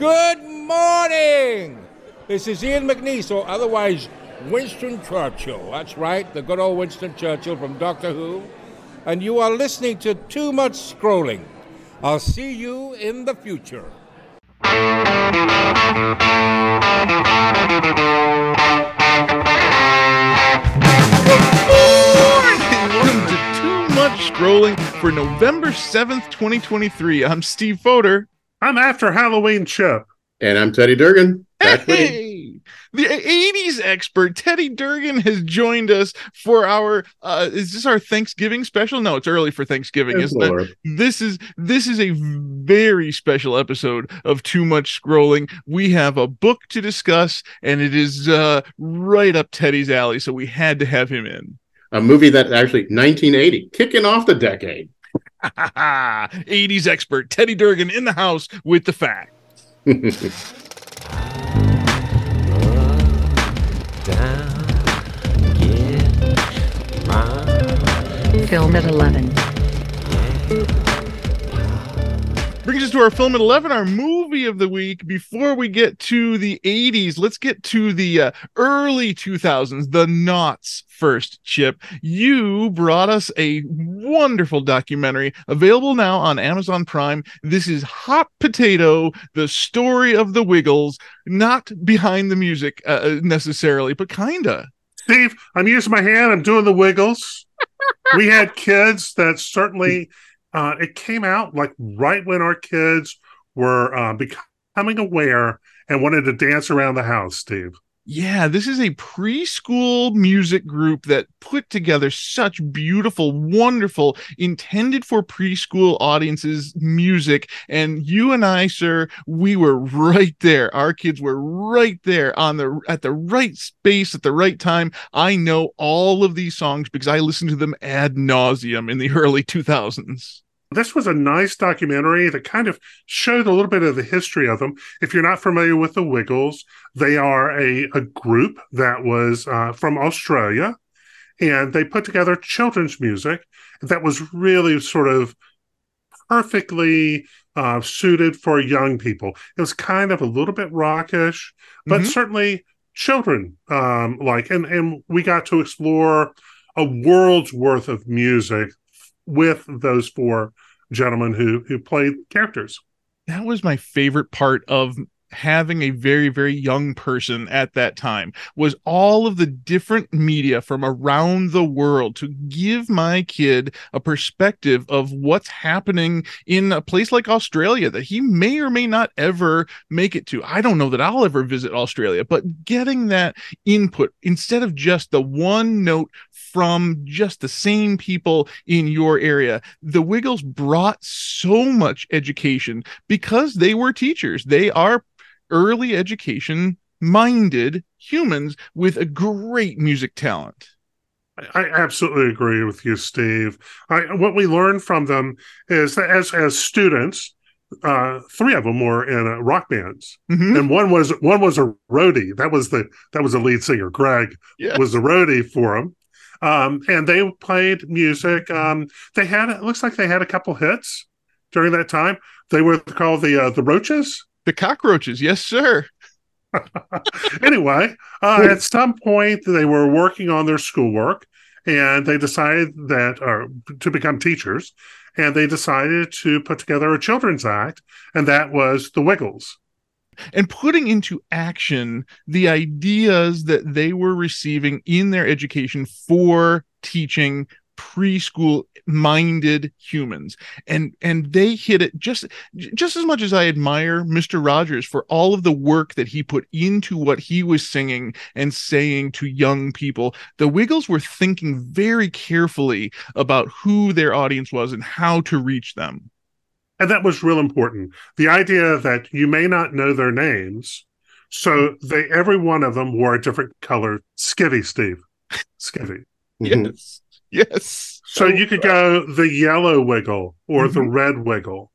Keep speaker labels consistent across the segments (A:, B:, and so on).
A: Good morning. This is Ian McNeice, or otherwise Winston Churchill. That's right, the good old Winston Churchill from Doctor Who. And you are listening to Too Much Scrolling. I'll see you in the future.
B: Welcome to Too Much Scrolling for November 7th, 2023. I'm Steve Foder.
C: I'm after Halloween Chip.
D: And I'm Teddy Durgin. Back with you.
B: Hey! The 80s expert Teddy Durgin has joined us for our uh is this our Thanksgiving special? No, it's early for Thanksgiving,
D: Good
B: isn't it? This is this is a very special episode of Too Much Scrolling. We have a book to discuss and it is uh right up Teddy's alley, so we had to have him in.
D: A movie that actually 1980, kicking off the decade.
B: 80s expert Teddy Durgin in the house with the facts.
E: Film at 11.
B: Brings us to our film at 11, our movie of the week. Before we get to the 80s, let's get to the uh, early 2000s, the knots first, Chip. You brought us a wonderful documentary available now on Amazon Prime. This is Hot Potato, the story of the Wiggles, not behind the music uh, necessarily, but kinda.
C: Steve, I'm using my hand. I'm doing the wiggles. we had kids that certainly, uh, it came out like right when our kids were uh, becoming aware and wanted to dance around the house, Steve.
B: Yeah, this is a preschool music group that put together such beautiful, wonderful, intended for preschool audiences music. And you and I, sir, we were right there. Our kids were right there on the at the right space at the right time. I know all of these songs because I listened to them ad nauseum in the early 2000s.
C: This was a nice documentary that kind of showed a little bit of the history of them. If you're not familiar with the Wiggles, they are a, a group that was uh, from Australia and they put together children's music that was really sort of perfectly uh, suited for young people. It was kind of a little bit rockish, but
B: Mhm.
C: certainly children um, like, and, and we got to explore a world's worth of music with those four gentlemen who who played characters.
B: that was my favorite part of having a very very young person at that time was all of the different media from around the world to give my kid a perspective of what's happening in a place like Australia that he may or may not ever make it to. I don't know that I'll ever visit Australia, but getting that input instead of just the one note from just the same people in your area. The Wiggles brought so much education because they were teachers. They are early education minded humans with a great music talent.
C: I absolutely agree with you, Steve. I, what we learned from them is that as as students, uh, three of them were in uh, rock bands,
B: Mhm.
C: and one was one was a roadie. That was the that was the lead singer. Greg
B: Yeah.
C: was the roadie for them, um, and they played music. Um, they had it looks like they had a couple hits during that time. They were called the uh, the Roaches.
B: The cockroaches, yes, sir.
C: anyway, uh, at some point they were working on their schoolwork and they decided that or to become teachers and they decided to put together a children's act and that was the wiggles
B: and putting into action the ideas that they were receiving in their education for teaching preschool minded humans. And and they hit it just just as much as i admire mr rogers for all of the work that he put into what he was singing and saying to young people the wiggles were thinking very carefully about who their audience was and how to reach them.
C: And that was real important. The idea that you may not know their names so they every one of them wore a different color. Skivvy steve. Skivvy.
B: Yes yes
C: So you could go the yellow wiggle or the
B: Mhm.
C: red wiggle.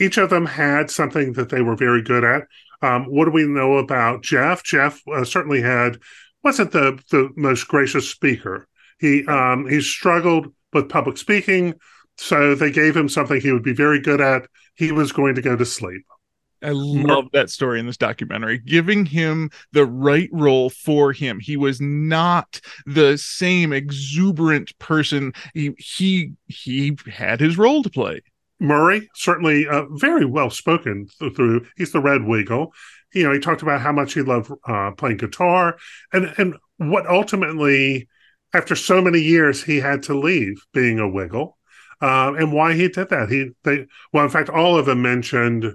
C: Each of them had something that they were very good at. Um, what do we know about Jeff? Jeff uh, certainly had wasn't the the most gracious speaker. He um, he struggled with public speaking, so they gave him something he would be very good at. He was going to go to sleep.
B: I love that story in this documentary, giving him the right role for him. He was not the same exuberant person. He he he had his role to play.
C: Murray certainly uh, very well spoken th- through. He's the Red Wiggle. You know, he talked about how much he loved uh, playing guitar, and and what ultimately, after so many years, he had to leave being a Wiggle, uh, and why he did that. He they well, in fact, all of them mentioned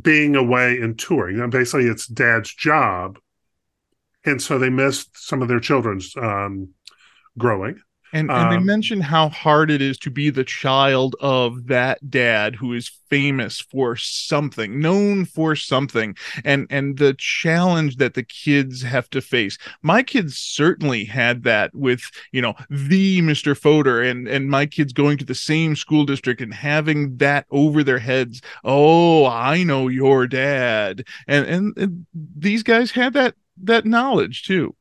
C: being away and touring. Know, basically, it's Dad's job, and so they missed some of their children's um, growing.
B: And, and they
C: Um,
B: mention how hard it is to be the child of that dad who is famous for something, known for something, and and the challenge that the kids have to face. My kids certainly had that with you know the Mr. Fodor, and and my kids going to the same school district and having that over their heads. Oh, I know your dad, and and, and these guys had that that knowledge too.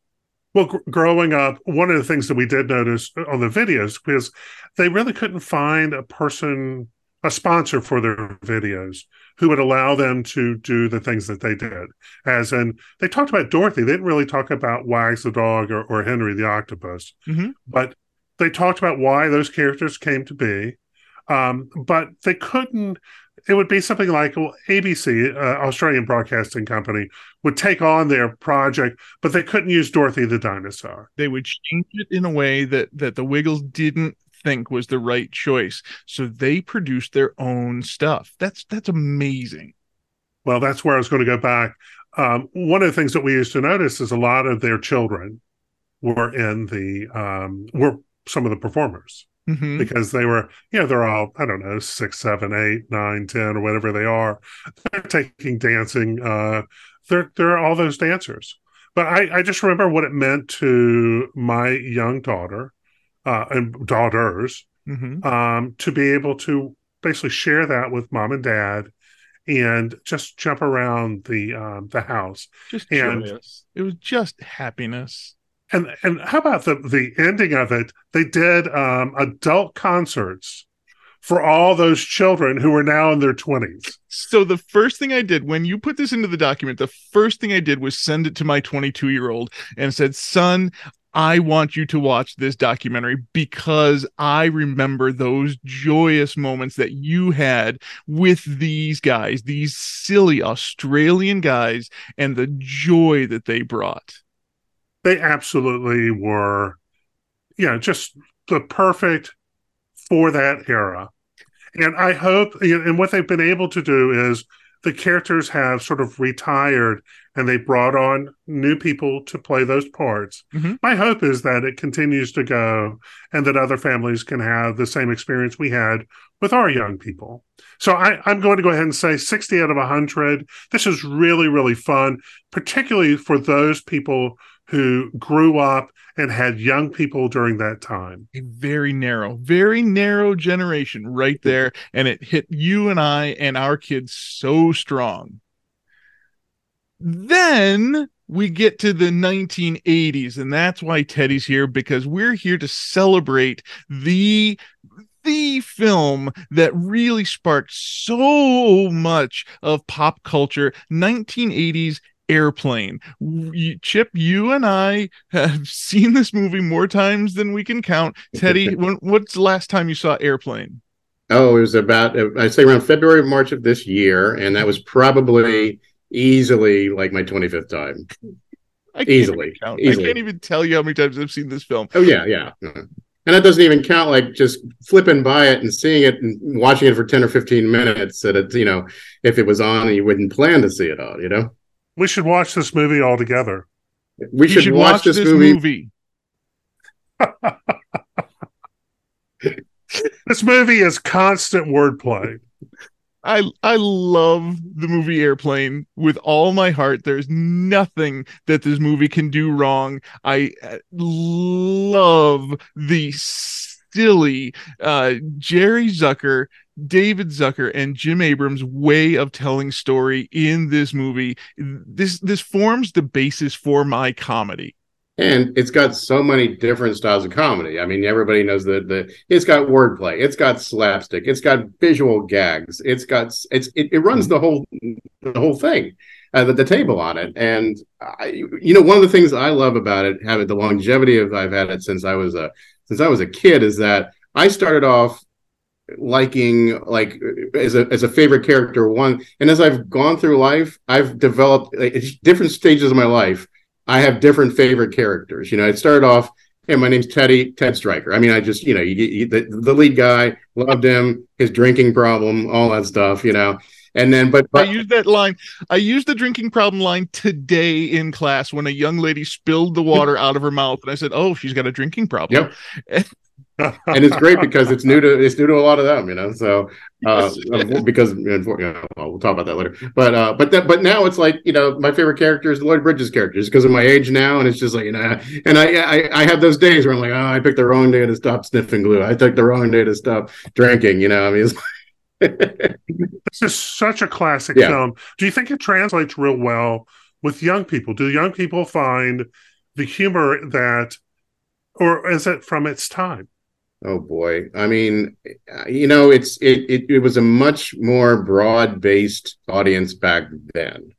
C: Well, gr- growing up, one of the things that we did notice on the videos was they really couldn't find a person, a sponsor for their videos who would allow them to do the things that they did. As in, they talked about Dorothy. They didn't really talk about Wags the dog or, or Henry the octopus,
B: Mhm.
C: but they talked about why those characters came to be. Um, but they couldn't. It would be something like well, ABC, uh, Australian Broadcasting Company, would take on their project, but they couldn't use Dorothy the dinosaur.
B: they would change it in a way that that the wiggles didn't think was the right choice so they produced their own stuff that's that's amazing
C: Well, that's where I was going to go back. Um, one of the things that we used to notice is a lot of their children were in the um, were some of the performers
B: Mhm.
C: because they were, you know, they're all I don't know six, seven, eight, nine, ten, or whatever they are. They're taking dancing. Uh, they're they're all those dancers. But I, I just remember what it meant to my young daughter uh, and daughters
B: Mhm.
C: um, to be able to basically share that with mom and dad and just jump around the um, the house.
B: just
C: And-
B: joyous it was just happiness
C: And and how about the the ending of it? They did um, adult concerts for all those children who are now in their twenties.
B: so the first thing i did when you put this into the document the first thing i did was send it to my 22 year old and said son I want you to watch this documentary because I remember those joyous moments that you had with these guys, these silly Australian guys, and the joy that they brought.
C: They absolutely were, yeah, just the perfect for that era. And I hope, and what they've been able to do is the characters have sort of retired and they brought on new people to play those parts.
B: Mhm.
C: My hope is that it continues to go and that other families can have the same experience we had with our young people. So I, I'm going to go ahead and say 60 out of 100. This is really, really fun, particularly for those people who grew up and had young people during that time.
B: A very narrow, very narrow generation right there. And it hit you and I and our kids so strong. Then we get to the 1980s, and that's why Teddy's here because we're here to celebrate the the film that really sparked so much of pop culture 1980s airplane chip you and i have seen this movie more times than we can count teddy when, what's the last time you saw airplane
D: Oh, it was about I'd say around February, March of this year, and that was probably easily like my 25th time.
B: I can't
D: Easily,
B: count.
D: easily.
B: i can't even tell you how many times i've seen this film
D: Oh yeah, yeah. And that doesn't even count like just flipping by it and seeing it and watching it for 10 or 15 minutes that it's, you know, if it was on and you wouldn't plan to see it on, you know?
C: We should watch this movie all together.
D: We
B: you
D: should, watch, this, movie.
B: movie.
C: This movie is constant wordplay.
B: I I love the movie Airplane with all my heart. There's nothing that this movie can do wrong. I uh, love the silly uh, Jerry Zucker, David Zucker, and Jim Abrahams' way of telling story in this movie. This this forms the basis for my comedy.
D: and it's got so many different styles of comedy. I mean, everybody knows that the it's got wordplay, it's got slapstick, it's got visual gags, it's got it's it, it runs the whole the whole thing, uh, the, the table on it. And I, you know, one of the things I love about it, having the longevity of I've had it since I was a since I was a kid, is that I started off liking like as a as a favorite character one and as i've gone through life i've developed like, different stages of my life I have different favorite characters. You know, it started off, hey, my name's Teddy, Ted Striker. I mean, I just, you know, you, you, the, the lead guy, loved him, his drinking problem, all that stuff, you know. And then, but, but
B: I used that line. I used the drinking problem line today in class when a young lady spilled the water out of her mouth, and I said, "Oh, she's got a drinking problem."
D: Yep. And it's great because it's new to it's new to a lot of them, you know. So uh, because you know, well, we'll talk about that later. But uh, but that but now it's like you know my favorite character is Lloyd Bridges characters because of my age now, and it's just like you know, and I, I I have those days where I'm like, oh, I picked the wrong day to stop sniffing glue. I took the wrong day to stop drinking. You know, I mean.
C: this is such a classic yeah. film. Do you think it translates real well with young people? Do young people find the humor that, or is it from its time?
D: Oh boy. I mean, you know, it's it it, it was a much more broad-based audience back then.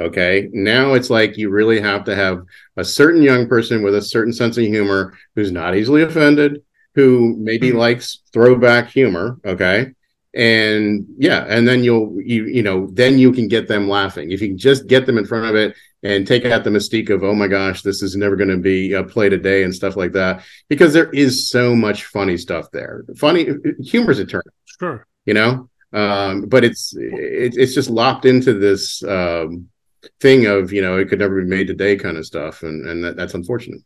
D: Okay. Now it's like you really have to have a certain young person with a certain sense of humor who's not easily offended, who maybe mm-hmm. likes throwback humor. Okay. And yeah, and then you'll you you know, then you can get them laughing. If you can just get them in front of it and take out the mystique of oh my gosh this is never going to be a play today and stuff like that because there is so much funny stuff there. Funny humor's eternal
C: sure.
D: you know? Um, but it's it, it's just lopped into this um, thing of you know it could never be made today kind of stuff and and that, that's unfortunate.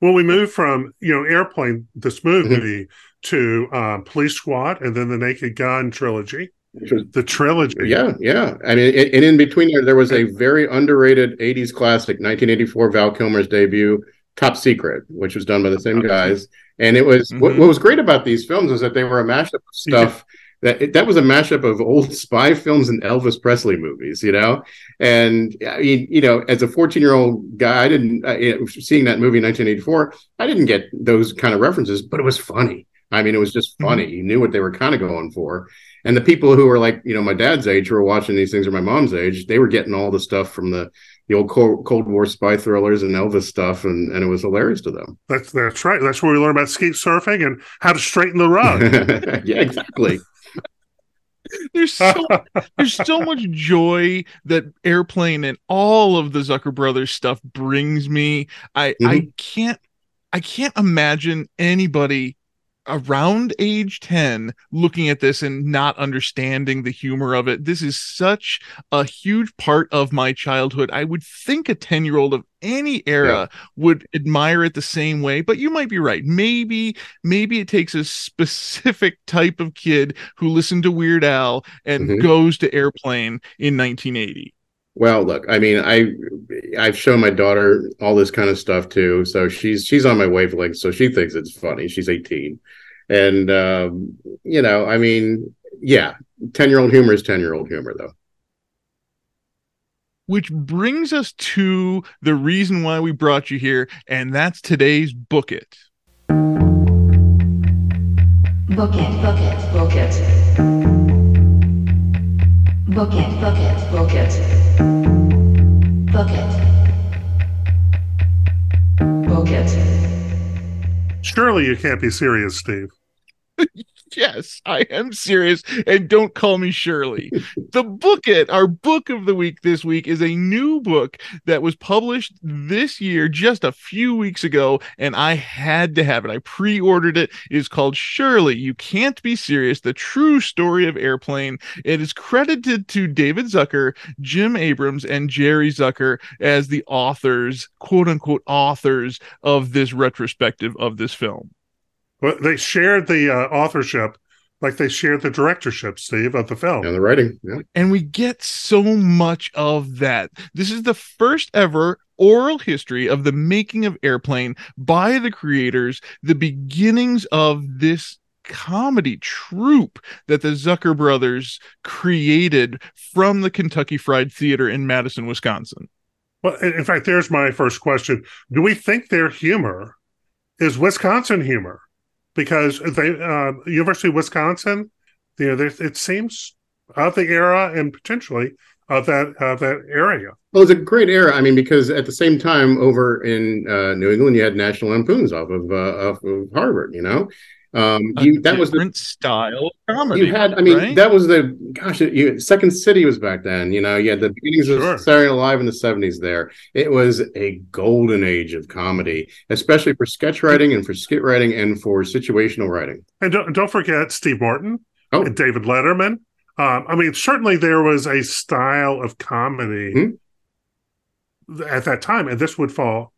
C: Well we move from you know airplane this movie mm-hmm. to um, police squad and then the naked gun trilogy the trilogy.
D: Yeah, yeah. I mean, and in between there, there was a very underrated '80s classic, 1984 Val Kilmer's debut, Top Secret, which was done by the same guys. And it was mm-hmm. what, what, was great about these films was that they were a mashup of stuff. Yeah. That that was a mashup of old spy films and Elvis Presley movies, you know. And I mean, you know, as a 14 year old guy, I didn't uh, seeing that movie in 1984. I didn't get those kind of references, but it was funny. I mean, it was just funny. Mm-hmm. You knew what they were kind of going for and the people who were like you know my dad's age who were watching these things or my mom's age they were getting all the stuff from the the old cold, cold war spy thrillers and elvis stuff and and it was hilarious to them.
C: That's that's right. That's where we learn about skeet surfing and how to straighten the rug.
D: Yeah exactly.
B: There's so there's so much joy that airplane and all of the zucker brothers stuff brings me. I mm-hmm. i can't i can't imagine anybody around age 10 looking at this and not understanding the humor of it this is such a huge part of my childhood i would think a 10 year old of any era yeah. would admire it the same way but you might be right maybe maybe it takes a specific type of kid who listened to weird al and mm-hmm. goes to airplane in 1980
D: well, look, I mean, I I've shown my daughter all this kind of stuff too, so she's she's on my wavelength, so she thinks it's funny. She's 18, and um, you know, I mean, yeah, 10 year old humor is 10 year old humor though.
B: Which brings us to the reason why we brought you here, and that's today's book it. Book it, book it, book it. Book it, book it, book it. Book it.
C: Book it. Surely you can't be serious, Steve.
B: yes, I am serious. And don't call me Shirley. the book it, our book of the week this week is a new book that was published this year, just a few weeks ago, and I had to have it. I pre ordered it. It is called Surely, You Can't Be Serious The True Story of Airplane. It is credited to David Zucker, Jim Abrahams, and Jerry Zucker as the authors, quote unquote, authors of this retrospective of this film.
C: Well, they shared the uh, authorship like they shared the directorship, Steve, of the film.
D: And the writing. Yeah.
B: And we get so much of that. This is the first ever oral history of the making of Airplane by the creators, the beginnings of this comedy troupe that the Zucker brothers created from the Kentucky Fried Theater in Madison, Wisconsin.
C: Well, in in fact, there's my first question. Do we think their humor is Wisconsin humor? Because the uh, University of Wisconsin, you know, it seems of the era and potentially of that of that area.
D: Well, it's a great era. I mean, because at the same time, over in uh, New England, you had National Lampoons off of uh, off of Harvard. You know, um,
B: A
D: you, that was the
B: style of comedy.
D: you had. I mean,
B: right?
D: that was the gosh. You, Second City was back then. You know, you had the beginnings
C: Sure.
D: of Saturday Night Live in the seventies. There, it was a golden age of comedy, especially for sketch writing and for skit writing and for situational writing.
C: And don't, don't forget Steve Martin
D: Oh.
C: and David Letterman. Um, I mean, certainly there was a style of comedy
D: Mhm.
C: at that time, and this would fall,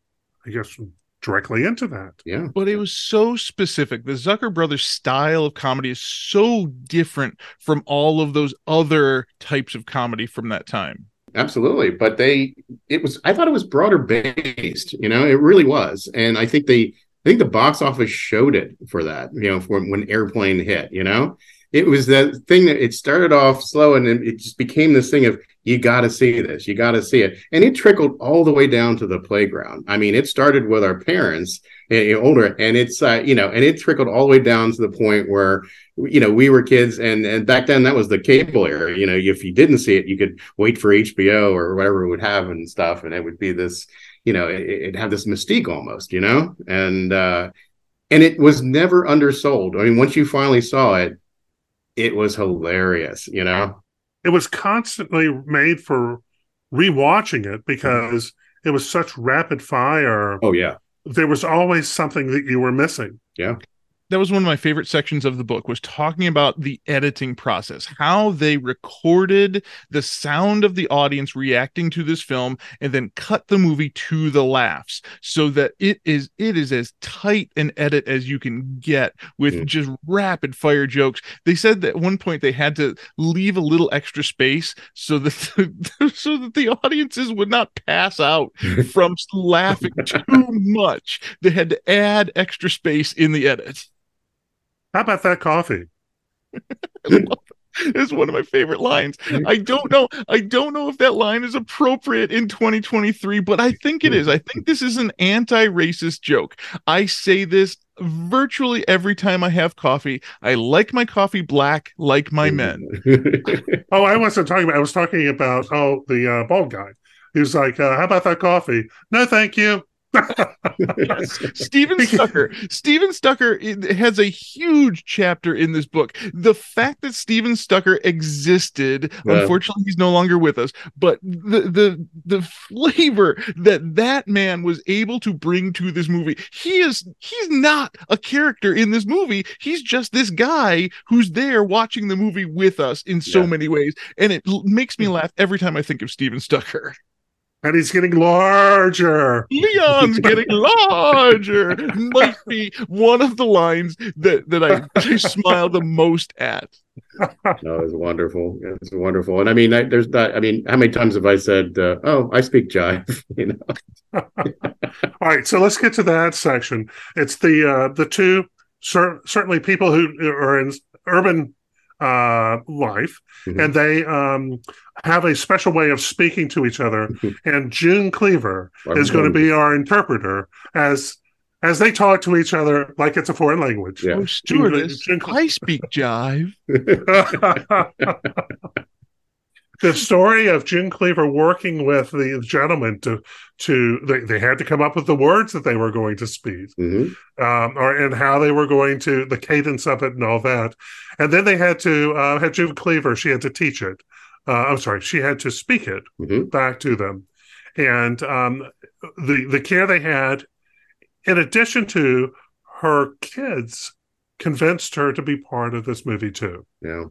C: I guess, directly into that.
D: Yeah,
B: but it was so specific. The Zucker brothers style of comedy is so different from all of those other types of comedy from that time.
D: absolutely. But they, it was. I thought it was broader based. You know, it really was, and I think they. I think the box office showed it for that. You know, for when Airplane hit. You know, it was that thing that it started off slow and then it just became this thing of you got to see this, you got to see it, and it trickled all the way down to the playground. I mean, it started with our parents, eh, older, and it's uh, you know, and it trickled all the way down to the point where you know we were kids, and and back then that was the cable era. You know, if you didn't see it, you could wait for HBO or whatever it would have and stuff, and it would be this, you know, it, it'd this mystique almost, you know, and uh, and it was never undersold. I mean, once you finally saw it, it was hilarious, you know.
C: It was constantly made for rewatching it because it was such rapid fire.
D: Oh yeah,
C: There was always something that you were missing.
B: That was one of my favorite sections of the book was talking about the editing process how they recorded the sound of the audience reacting to this film and then cut the movie to the laughs so that it is it is as tight an edit as you can get with
D: Mm.
B: just rapid fire jokes. They said that at one point they had to leave a little extra space so that the, so that the audiences would not pass out from laughing too much. They had to add extra space in the edit
C: How about that coffee?
B: It's one of my favorite lines. I don't know. I don't know if that line is appropriate in 2023, but I think it is. I think this is an anti-racist joke. I say this virtually every time I have coffee. I like my coffee black, like my men.
C: Oh, I wasn't talking about. I was talking about oh the uh, bald guy. He was like, uh, "How about that coffee?" No, thank you.
B: Stephen Stucker. Stephen Stucker has a huge chapter in this book. The fact that Stephen Stucker existed,
D: Yeah.
B: unfortunately, he's no longer with us. But the the the flavor that that man was able to bring to this movie, he is he's not a character in this movie. He's just this guy who's there watching the movie with us in so
D: Yeah.
B: many ways, and it makes me hmm. laugh every time I think of Stephen Stucker.
C: And he's getting larger.
B: Leon's getting larger might be one of the lines that that I, I smile the most at.
D: no, it's wonderful. It's wonderful, and I mean, I, there's not. I mean, how many times have I said, uh, "Oh, I speak jive"? You know,
C: All right, so let's get to that section. It's the uh, the two cer- certainly people who are in urban uh, life,
D: Mhm.
C: and they um, have a special way of speaking to each other. and June Cleaver is going to be our interpreter as as they talk to each other like it's a foreign language.
D: Yeah.
B: Oh, stewardess,
C: June-
B: I speak jive.
C: the story of June Cleaver working with the gentleman to to they, they had to come up with the words that they were going to speak
D: Mhm.
C: um, or and how they were going to the cadence of it and all that, and then they had to uh, had June Cleaver. She had to teach it. Uh, I'm sorry, she had to speak it
D: Mhm.
C: back to them, and um, the the care they had, in addition to her kids, convinced her to be part of this movie too.
D: yeah,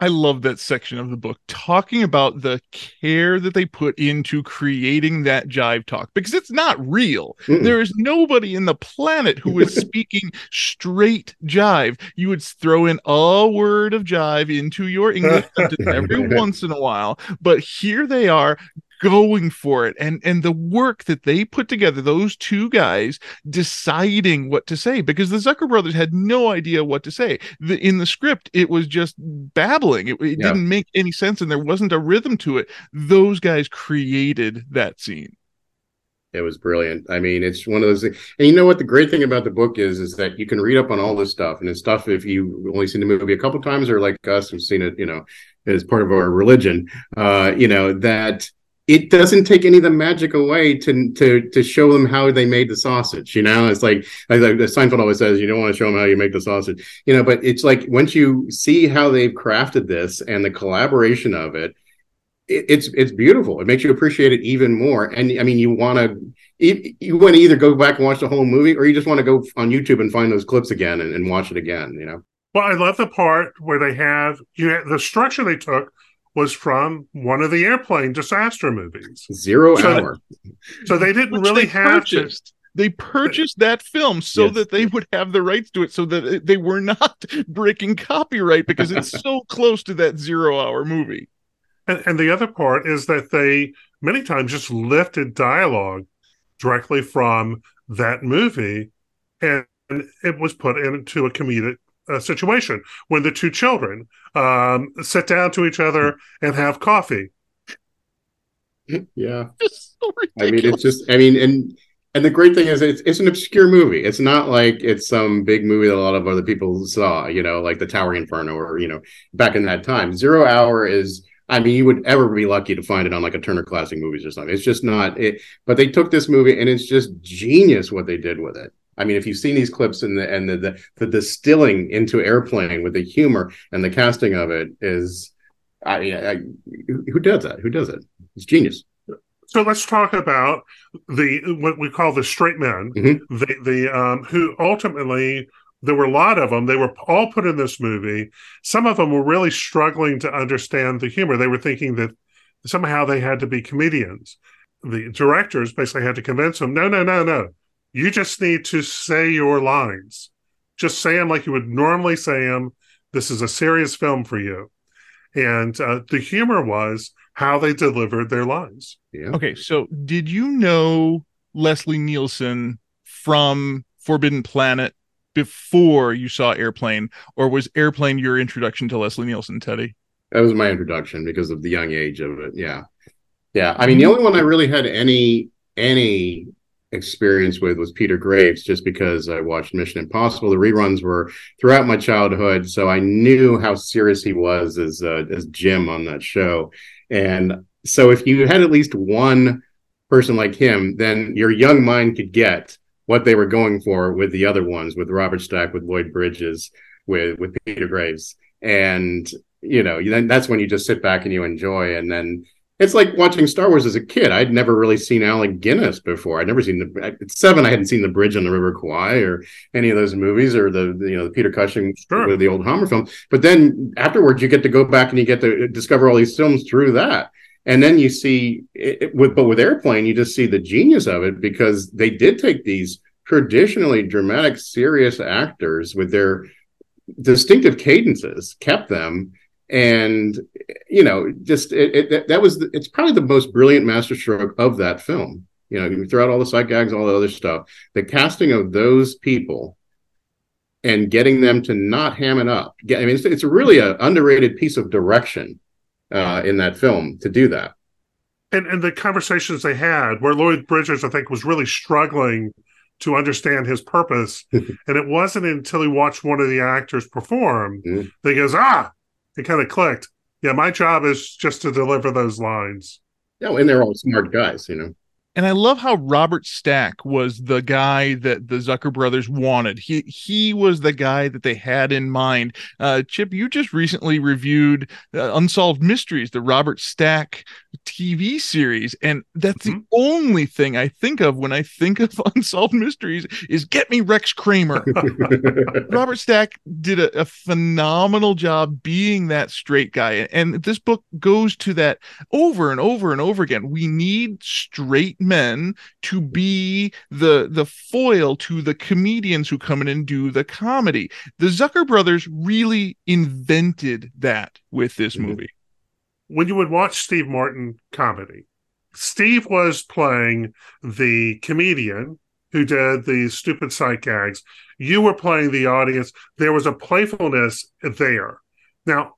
B: I love that section of the book talking about the care that they put into creating that jive talk because it's not real.
D: Mm-mm.
B: There is nobody in the planet who is speaking straight jive. You would throw in a word of jive into your English every once in a while, but here they are going for it and and the work that they put together those two guys deciding what to say because the Zucker brothers had no idea what to say the, in the script it was just babbling it, it
D: Yeah.
B: didn't make any sense and there wasn't a rhythm to it those guys created that scene
D: It was brilliant. I mean, it's one of those things. And you know what? The great thing about the book is, is that you can read up on all this stuff, and it's stuff if you only seen the movie a couple times, or like us, who've seen it, you know, as part of our religion. Uh, you know that it doesn't take any of the magic away to to to show them how they made the sausage. You know, it's like like, Seinfeld always says, you don't want to show them how you make the sausage. You know, but it's like once you see how they've crafted this and the collaboration of it it's it's beautiful. It makes you appreciate it even more. And I mean, you want to you want to either go back and watch the whole movie, or you just want to go on YouTube and find those clips again and, and watch it again. You know.
C: Well, I love the part where they have you know the structure they took was from one of the airplane disaster movies.
D: Zero so hour.
C: so they didn't Which really they have purchased. to
B: they purchased that film so yes. that they would have the rights to it so that they were not breaking copyright because it's so close to that zero hour movie
C: and, and the other part is that they many times just lifted dialogue directly from that movie and it was put into a comedic uh, situation when the two children um, sit down to each other and have coffee.
D: Yeah, so I mean, it's just, I mean, and and the great thing is, it's it's an obscure movie. It's not like it's some big movie that a lot of other people saw. You know, like the Towering Inferno, or you know, back in that time. Zero Hour is I mean, you would ever be lucky to find it on like a Turner Classic Movies or something. It's just not it. But they took this movie and it's just genius what they did with it. I mean, if you've seen these clips and the and the, the the, distilling into airplane with the humor and the casting of it is, I, I who does that? Who does it? It's genius.
C: So let's talk about the what we call the straight men, mm-hmm. the the um, who ultimately there were a lot of them. They were all put in this movie. Some of them were really struggling to understand the humor. They were thinking that somehow they had to be comedians. The directors basically had to convince them no, no, no, no. You just need to say your lines. Just say them like you would normally say them. This is a serious film for you. And uh, the humor was how they delivered their lines.
B: Yeah. Okay. So, did you know Leslie Nielsen from Forbidden Planet before you saw Airplane, or was Airplane your introduction to Leslie Nielsen, Teddy?
D: That was my introduction because of the young age of it. Yeah, yeah. I mean, the only one I really had any any experience with was Peter Graves, just because I watched Mission Impossible. The reruns were throughout my childhood, so I knew how serious he was as uh, as Jim on that show. And so, if you had at least one person like him, then your young mind could get what they were going for with the other ones, with Robert Stack, with Lloyd Bridges, with with Peter Graves, and you know, then that's when you just sit back and you enjoy, and then it's like watching Star Wars as a kid. I'd never really seen Alec Guinness before. I'd never seen the at seven. I hadn't seen the Bridge on the River Kwai or any of those movies or the, the you know the Peter Cushing sure. the old Hammer film. But then afterwards, you get to go back and you get to discover all these films through that and then you see it, with but with airplane you just see the genius of it because they did take these traditionally dramatic serious actors with their distinctive cadences kept them and you know just it, it, that was the, it's probably the most brilliant masterstroke of that film you know you throw out all the sight gags all the other stuff the casting of those people and getting them to not ham it up i mean it's, it's really an underrated piece of direction uh, in that film to do that.
C: And and the conversations they had, where Lloyd Bridges, I think, was really struggling to understand his purpose, and it wasn't until he watched one of the actors perform mm. that he goes, ah, it kind of clicked. Yeah, my job is just to deliver those lines.
D: Yeah, and they're all smart guys, you know.
B: And I love how Robert Stack was the guy that the Zucker brothers wanted. He he was the guy that they had in mind. Uh, Chip, you just recently reviewed uh, Unsolved Mysteries, the Robert Stack TV series, and that's mm-hmm. the only thing I think of when I think of Unsolved Mysteries is get me Rex Kramer. Robert Stack did a, a phenomenal job being that straight guy, and this book goes to that over and over and over again. We need straight men to be the the foil to the comedians who come in and do the comedy. The Zucker brothers really invented that with this mm-hmm. movie.
C: When you would watch Steve Martin comedy, Steve was playing the comedian who did the stupid sight gags. You were playing the audience. There was a playfulness there. Now,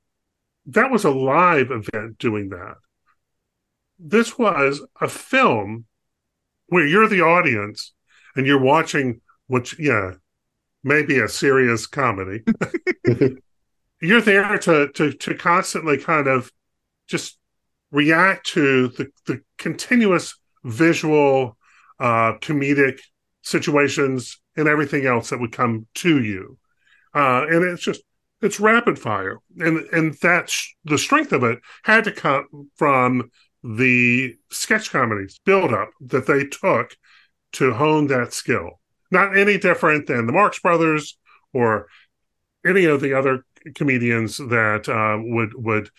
C: that was a live event doing that. This was a film where you're the audience and you're watching which yeah maybe a serious comedy. You're there to to to constantly kind of just react to the the continuous visual uh comedic situations and everything else that would come to you. Uh and it's just it's rapid fire. And and that's the strength of it had to come from the sketch comedies build up that they took to hone that skill. Not any different than the marx brothers or any of the other comedians that uh, would would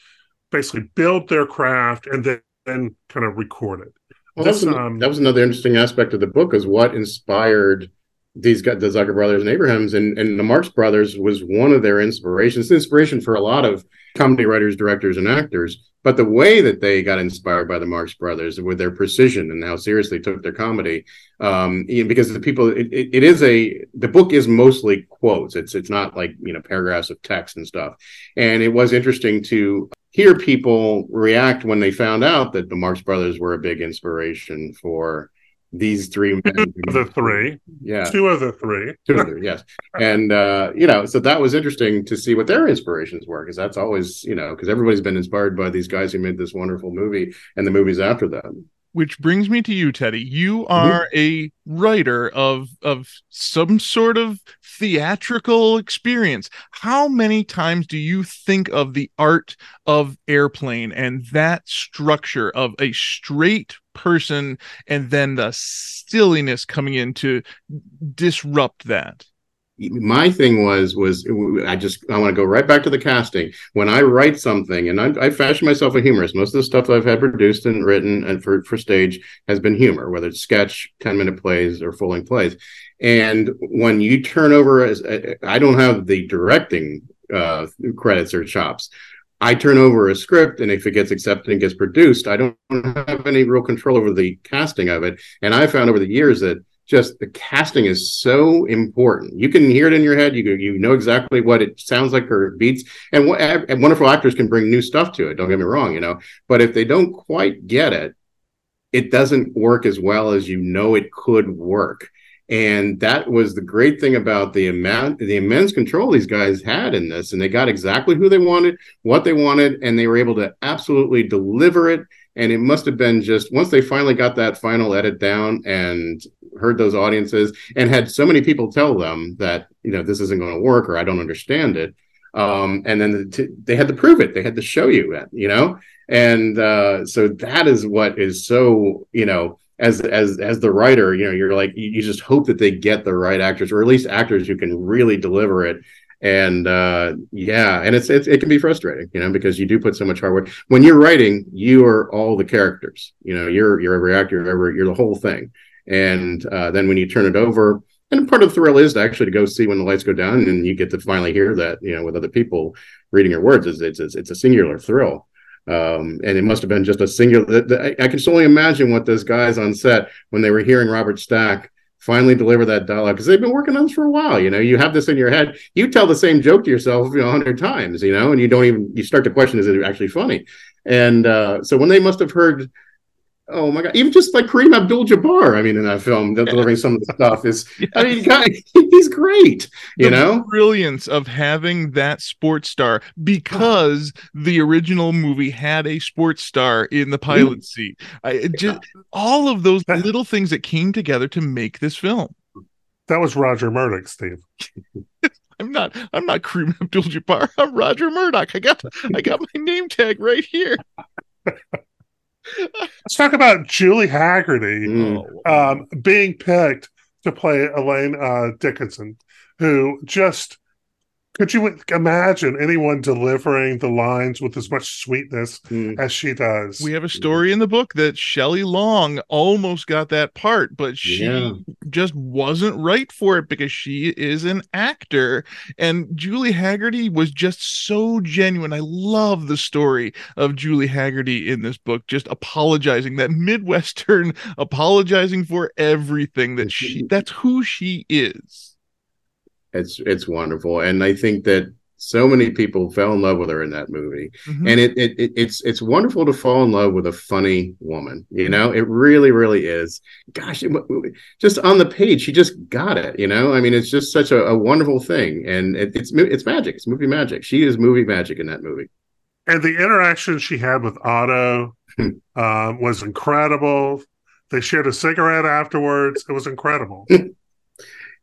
C: basically build their craft and then, then kind of record it.
D: Well,
C: This,
D: that, was,
C: um,
D: that was another interesting aspect of the book is what inspired these guys, the Zucker brothers and Abrahams, and, and the Marx brothers was one of their inspirations. Inspiration for a lot of comedy writers, directors, and actors. But the way that they got inspired by the Marx brothers with their precision and how seriously they took their comedy, um, because the people, it, it is a the book is mostly quotes. It's it's not like you know paragraphs of text and stuff. And it was interesting to hear people react when they found out that the Marx brothers were a big inspiration for these three men.
C: two of the three
D: Yeah.
C: two of the three
D: Two of them, yes. And uh, you know, so that was interesting to see what their inspirations were, because that's always, you know, because everybody's been inspired by these guys who made this wonderful movie and the movies after them.
B: which brings me to you teddy you are a writer of of some sort of theatrical experience how many times do you think of the art of airplane and that structure of a straight person and then the silliness coming in to disrupt that
D: My thing was was I just I want to go right back to the casting. When I write something, and I, I fashion myself a humorist. Most of the stuff I've had produced and written and for for stage has been humor, whether it's sketch, ten minute plays, or full length plays. And when you turn over, as I don't have the directing uh, credits or chops. I turn over a script, and if it gets accepted and gets produced, I don't have any real control over the casting of it. And I found over the years that just the casting is so important. You can hear it in your head. You you know exactly what it sounds like or beats. And, and wonderful actors can bring new stuff to it. Don't get me wrong, you know. But if they don't quite get it, it doesn't work as well as you know it could work. And that was the great thing about the amount, the immense control these guys had in this, and they got exactly who they wanted, what they wanted, and they were able to absolutely deliver it. And it must have been just once they finally got that final edit down and heard those audiences and had so many people tell them that you know this isn't going to work or I don't understand it. Um, and then the t- they had to prove it. They had to show you it, you know. And uh, so that is what is so you know as as as the writer, you know, you're like you, just hope that they get the right actors or at least actors who can really deliver it. And uh yeah and it's, it's it can be frustrating you know because you do put so much hard work. When you're writing you are all the characters you know you're you're every actor you're, every, you're the whole thing. And uh then when you turn it over and part of the thrill is to actually to go see when the lights go down and you get to finally hear that you know with other people reading your words it's, it's, it's a singular thrill um and it must have been just a singular I, I can only imagine what those guys on set when they were hearing robert stack finally deliver that dialogue because they've been working on this for a while. You know, you have this in your head. You tell the same joke to yourself, you know, a hundred times, you know, and you don't even you start to question is it actually funny? And uh, so when they must have heard, oh my god, even just like Kareem Abdul-Jabbar, I mean, in that film, delivering some of the stuff is, I mean, guy, he's great, you
B: the
D: know.
B: brilliance of having that sports star because the original movie had a sports star in the mm. pilot seat. I it just all of those little things that came together to make this film.
C: that was roger murdock steve
B: I'm not I'm not Kareem Abdul-Jabbar. I'm Roger Murdock. I got I got my name tag right here.
C: let's talk about julie hagerty
D: Mm.
B: Oh,
C: um, being picked to play Elaine uh, Dickinson, who just could you imagine anyone delivering the lines with as much sweetness
D: Mm.
C: as she does?
B: we have a story in the book that Shelley Long almost got that part, but she
D: Yeah.
B: just wasn't right for it because she is an actor. And Julie Hagerty was just so genuine. I love the story of Julie Hagerty in this book, just apologizing, that Midwestern apologizing for everything that she that's who she is.
D: It's it's wonderful and i think that So many people fell in love with her in that movie,
B: Mhm.
D: and it, it, it it's it's wonderful to fall in love with a funny woman. You know, it really really is. Gosh, it, just on the page, she just got it. You know, I mean, it's just such a, a wonderful thing, and it, it's it's magic. It's movie magic. She is movie magic in that movie.
C: and the interaction she had with Otto
D: Hmm.
C: um, was incredible. They shared a cigarette afterwards. It was incredible.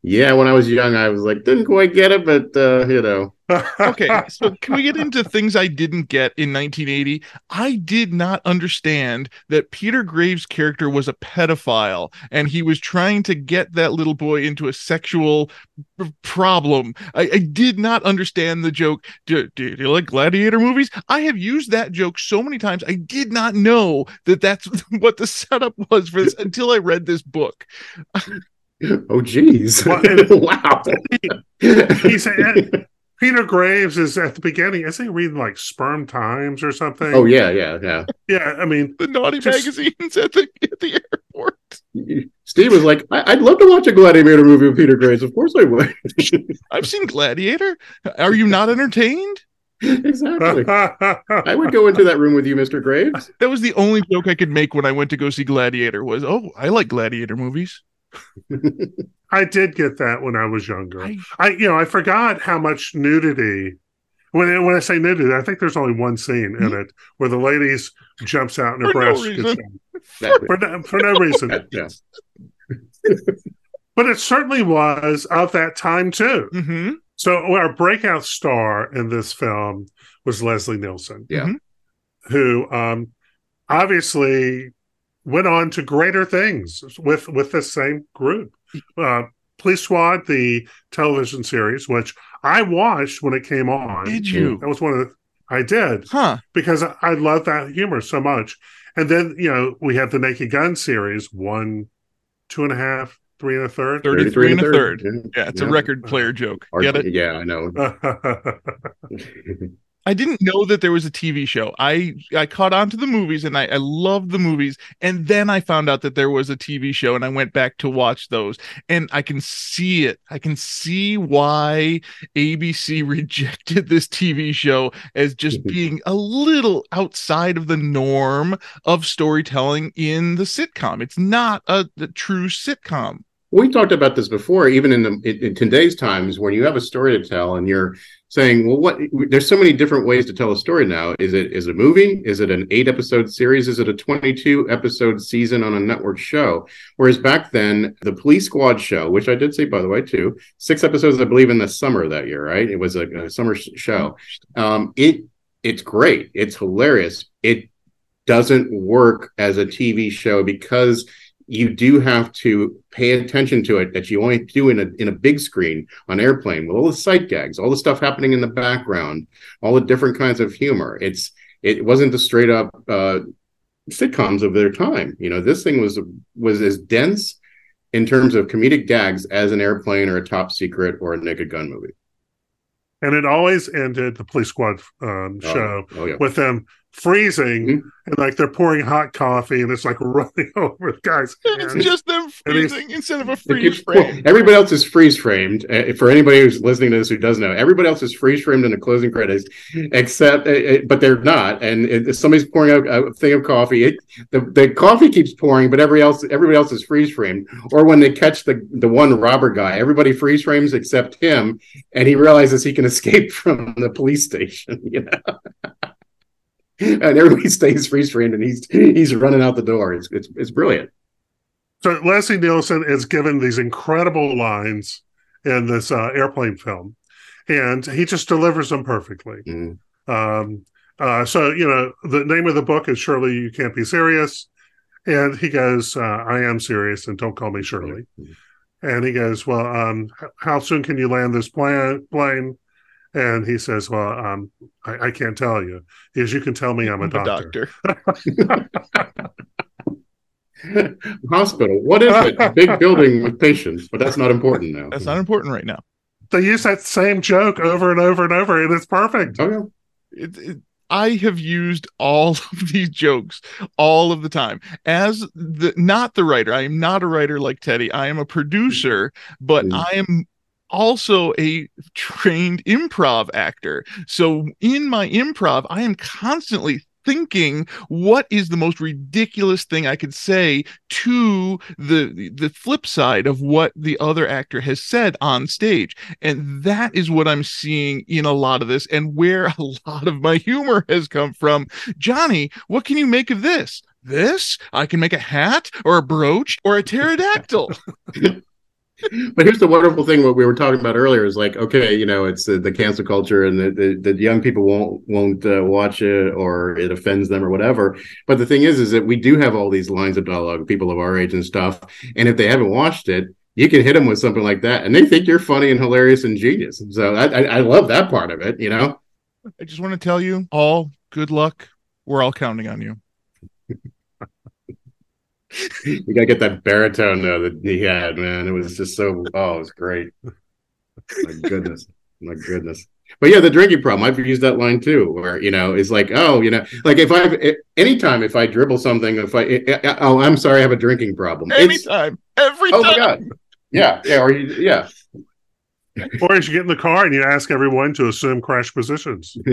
D: Yeah, when I was young, I was like, didn't quite get it, but uh, you know,
B: okay, so can we get into things I didn't get in 1980? I did not understand that Peter Graves' character was a pedophile and he was trying to get that little boy into a sexual problem. I, I did not understand the joke. Do, do, do you like gladiator movies? I have used that joke so many times. I did not know that that's what the setup was for this until I read this book.
D: oh geez,
C: Well, and-
D: wow.
C: He's Peter Graves is at the beginning. Isn't he reading like Sperm Times or something?
D: oh yeah, yeah, yeah.
C: yeah. I mean,
B: The naughty
C: Just-
B: magazines at the at the airport.
D: Steve was like, I- I'd love to watch a gladiator movie with Peter Graves. Of course I would.
B: I've seen Gladiator. Are you not entertained?
D: exactly. I would go into that room with you, Mr. Graves.
B: That was the only joke I could make when I went to go see Gladiator. Was oh, I like Gladiator movies.
C: I did get that when I was younger.
B: I-
C: I, you know, I forgot how much nudity. When when I say nudity, I think there's only one scene in it where the ladies jumps out and her
B: Hmm? For no
C: gets
B: reason.
C: for no, for no reason.
D: Yeah.
C: But it certainly was of that time too.
B: hmm
C: So our breakout star in this film was Leslie Nielsen.
D: Yeah.
B: Mhm.
C: Who um obviously went on to greater things with with this same group. Uh Police Squad, the television series, which I watched when it came on.
B: Did you?
C: That was one of the I did
B: Huh.
C: because I, I love that humor so much. And then, you know, we have the Naked Gun series, one, two and a half, three and a third.
B: 33 and a third.
D: Yeah,
B: Yeah, it's a record player joke. Get it?
D: Yeah, I know.
B: I didn't know that there was a TV show. I I caught on to the movies and I, I loved the movies. And then I found out that there was a TV show and I went back to watch those. And I can see it. I can see why ABC rejected this TV show as just mm-hmm. being a little outside of the norm of storytelling in the sitcom. It's not a, a true sitcom.
D: We talked about this before even in the in, in today's times when you have a story to tell and you're saying well what there's so many different ways to tell a story now. Is it is it a movie? Is it an eight episode series? Is it a 22 episode season on a network show? Whereas back then the police squad show which i did say by the way too six episodes i believe in the summer that year right? It was a, a summer show. Um it it's great. It's hilarious. It doesn't work as a tv show because you do have to pay attention to it that you only do in a in a big screen on airplane with all the sight gags, all the stuff happening in the background, all the different kinds of humor. It's it wasn't the straight up uh, sitcoms of their time. You know, this thing was was as dense in terms of comedic gags as an airplane or a top secret or a naked gun movie.
C: and it always ended the police squad um,
D: Oh,
C: show
D: Oh yeah.
C: with them freezing
D: Mhm.
C: and like they're pouring hot coffee and it's like running over the guys.
B: It's just them freezing instead of a
D: It
B: freeze
D: keeps- well,
B: frame.
D: everybody else is freeze framed. Uh, for anybody who's listening to this who doesn't know, everybody else is freeze framed in the closing credits, except, uh, uh, but they're not. And it, somebody's pouring out a thing of coffee. It, the the coffee keeps pouring, but every else everybody else is freeze framed. Or when they catch the the one robber guy, everybody freeze frames except him, and he realizes he can escape from the police station. You know. And everybody stays freeze framed, and he's he's running out the door. It's it's, it's brilliant.
C: So Leslie Nielsen is given these incredible lines in this uh, airplane film, and he just delivers them perfectly.
D: Mm.
C: Um, uh, so you know, the name of the book is "Surely You Can't Be Serious," and he goes, uh, "I am serious, and don't call me Shirley." And he goes, "Well, um, how soon can you land this plan- plane?" And he says, "Well, um, I, I can't tell you. Is you can tell me I'm a doctor."
D: Hospital. What is it? Big building with patients, but that's not important now.
B: That's not important right now.
C: They use that same joke over and over and over, and it's perfect.
D: Oh yeah.
B: it, it- I have used all of these jokes all of the time as the not the writer. I am not a writer like Teddy. I am a producer, but
D: Mm.
B: I am also a trained improv actor. So in my improv, I am constantly thinking what is the most ridiculous thing I could say to the the flip side of what the other actor has said on stage. And that is what I'm seeing in a lot of this and where a lot of my humor has come from. Johnny, what can you make of this? This? I can make a hat or a brooch or a pterodactyl.
D: but here's the wonderful thing what we were talking about earlier is like okay you know it's uh, the cancel culture and the, the, the young people won't won't uh, watch it or it offends them or whatever but the thing is is that we do have all these lines of dialogue people of our age and stuff and if they haven't watched it you can hit them with something like that and they think you're funny and hilarious and genius so i i, I love that part of it you know
B: I just want to tell you all good luck. We're all counting on you.
D: You gotta get that baritone though that he had man. It was just so oh it was great. My goodness. My goodness. But yeah the drinking problem i've used that line too where you know it's like oh you know like if i eh, anytime if i dribble something if i eh, eh, oh i'm sorry i have a drinking problem. It's-
B: Anytime, every
D: oh
B: time.
D: my god. Yeah. Yeah or you, yeah.
C: Or as you get in the car and you ask everyone to assume crash positions.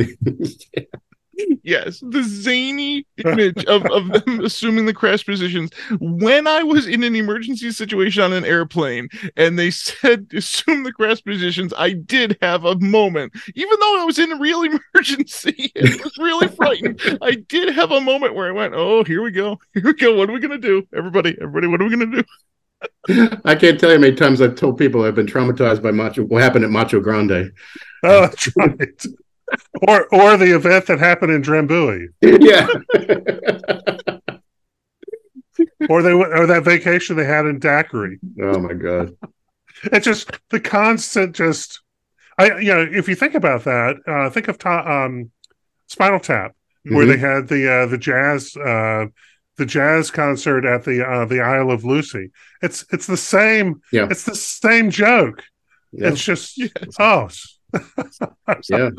B: Yes, the zany image of, of them assuming the crash positions. When I was in an emergency situation on an airplane and they said assume the crash positions, I did have a moment. Even though I was in a real emergency and was really frightened, I did have a moment where I went, Oh, here we go. Here we go. What are we gonna do? Everybody, everybody, what are we gonna do?
D: i can't tell you how many times i've told people i've been traumatized by macho what happened at macho grande
C: Oh, that's right. Or or the event that happened in Drambuie,
D: yeah
C: or they or that vacation they had in Daiquiri.
D: oh my god
C: It's just the constant just. I you know if you think about that, uh, think of ta- um, Spinal Tap, where
D: Mhm.
C: they had the uh, the jazz uh, the jazz concert at the uh, the Isle of Lucy. It's it's the same.
D: Yeah.
C: It's the same joke.
D: Yeah.
C: It's just
B: Yes.
C: oh
D: yeah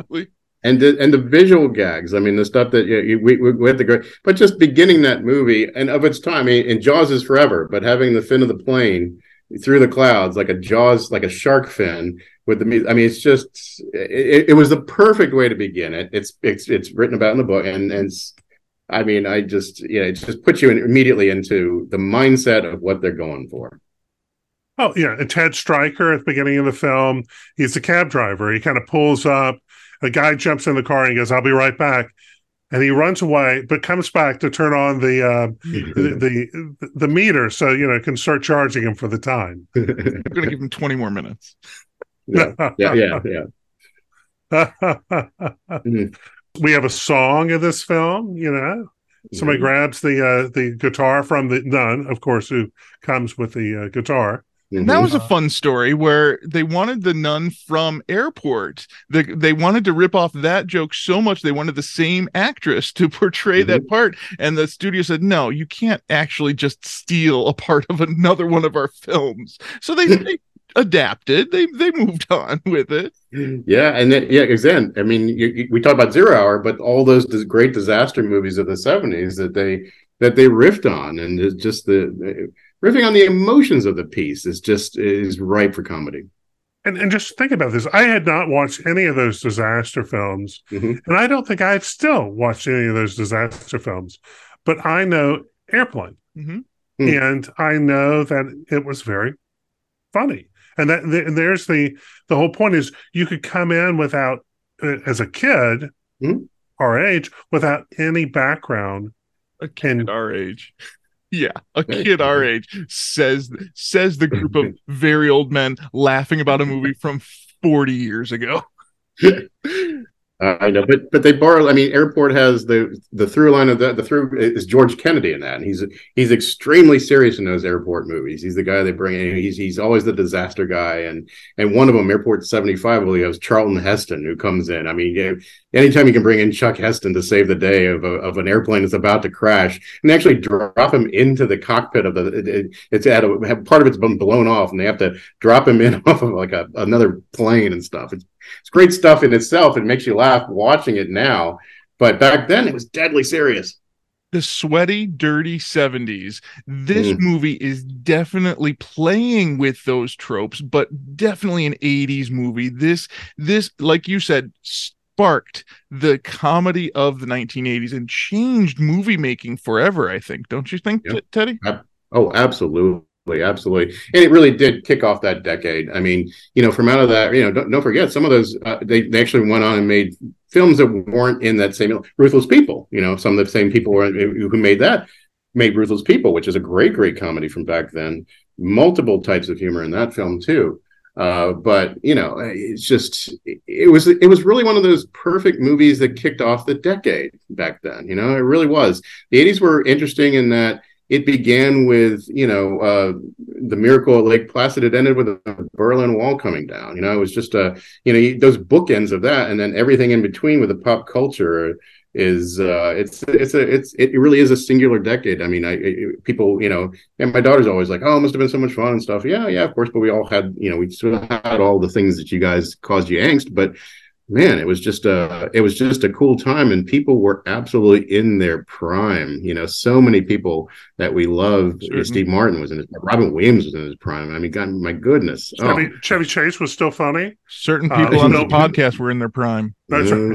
D: and the and the visual gags. I mean, the stuff that you, you, we we had the great, but just beginning that movie and of its time. I mean, and Jaws is forever, but having the fin of the plane through the clouds like a Jaws, like a shark fin with the. I mean, it's just it, it was the perfect way to begin it. It's it's it's written about in the book, and and I mean, I just yeah, it just puts you in, immediately into the mindset of what they're going for.
C: Oh yeah, and Ted Striker at the beginning of the film, he's a cab driver. He kind of pulls up. A guy jumps in the car and goes, "I'll be right back," and he runs away, but comes back to turn on the uh, the, the the meter, so you know can start charging him for the time.
B: I'm gonna give him 20 more minutes.
D: yeah, yeah, yeah, yeah.
C: We have a song in this film. You know, somebody
D: Mhm.
C: grabs the uh, the guitar from the nun, of course, who comes with the uh, guitar.
B: And that was a fun story where they wanted the nun from airport. They, they wanted to rip off that joke so much they wanted the same actress to portray that mm-hmm. part. And the studio said, no, you can't actually just steal a part of another one of our films. So they, they adapted, they they moved on with it.
D: Yeah, and then yeah, again, I mean, you, you, we talk about Zero Hour, but all those dis- great disaster movies of the '70s that they that they riffed on, and just the, the riffing on the emotions of the piece is just is ripe for comedy.
C: And and just think about this. I had not watched any of those disaster films,
D: Mhm.
C: and I don't think I've still watched any of those disaster films. But I know Airplane,
B: Mhm.
D: Hmm.
C: and I know that it was very funny. And that th- and there's the the whole point is you could come in without uh, as a kid
D: Hmm.
C: our age without any background.
B: A kid
C: And-
B: our age. Yeah, a kid our age says says the group of very old men laughing about a movie from 40 years ago.
D: Uh, I know, but but they borrow. I mean, Airport has the the through line of that. The through is George Kennedy in that, and he's he's extremely serious in those airport movies. He's the guy they bring in. He's he's always the disaster guy, and and one of them, Airport seventy five, he has Charlton Heston who comes in. I mean, anytime you can bring in Chuck Heston to save the day of a, of an airplane that's about to crash, and actually drop him into the cockpit of the, it, it- it's at a part of it's been blown off, and they have to drop him in off of like a, another plane and stuff. It's it's great stuff in itself. It makes you laugh watching it now, but back then it was deadly serious.
B: the sweaty, dirty 70s. This
D: Mm.
B: movie is definitely playing with those tropes, but definitely an 80s movie. This, this, like you said, sparked the comedy of the 1980s and changed movie making forever, I think. Don't you think. T- Teddy?
D: Oh, absolutely. Absolutely. And it really did kick off that decade. I mean, you know, from out of that, you know, don't, don't forget some of those, uh, they, they actually went on and made films that weren't in that same Ruthless People, you know, some of the same people were, who made that made Ruthless People, which is a great, great comedy from back then. Multiple types of humor in that film too. Uh, but you know, it's just it, was it was really one of those perfect movies that kicked off the decade back then. You know, it really was. The '80s were interesting in that it began with you know uh, the miracle at Lake Placid. It ended with the Berlin Wall coming down. You know, it was just a you know those bookends of that, and then everything in between with the pop culture is uh it's it's a it's it really is a singular decade i mean i it, people you know and my daughter's always like oh it must have been so much fun and stuff yeah yeah of course but we all had you know we still had all the things that you guys caused you angst but man it was just a it was just a cool time and people were absolutely in their prime you know so many people that we love
B: Certainly.
D: steve martin was in his robin williams was in his prime i mean god my goodness oh,
C: Chevy, Chevy Chase was still funny.
B: Certain
C: Uh,
B: people on this
C: Bill-
B: podcast were in their prime.
C: That's
D: yeah.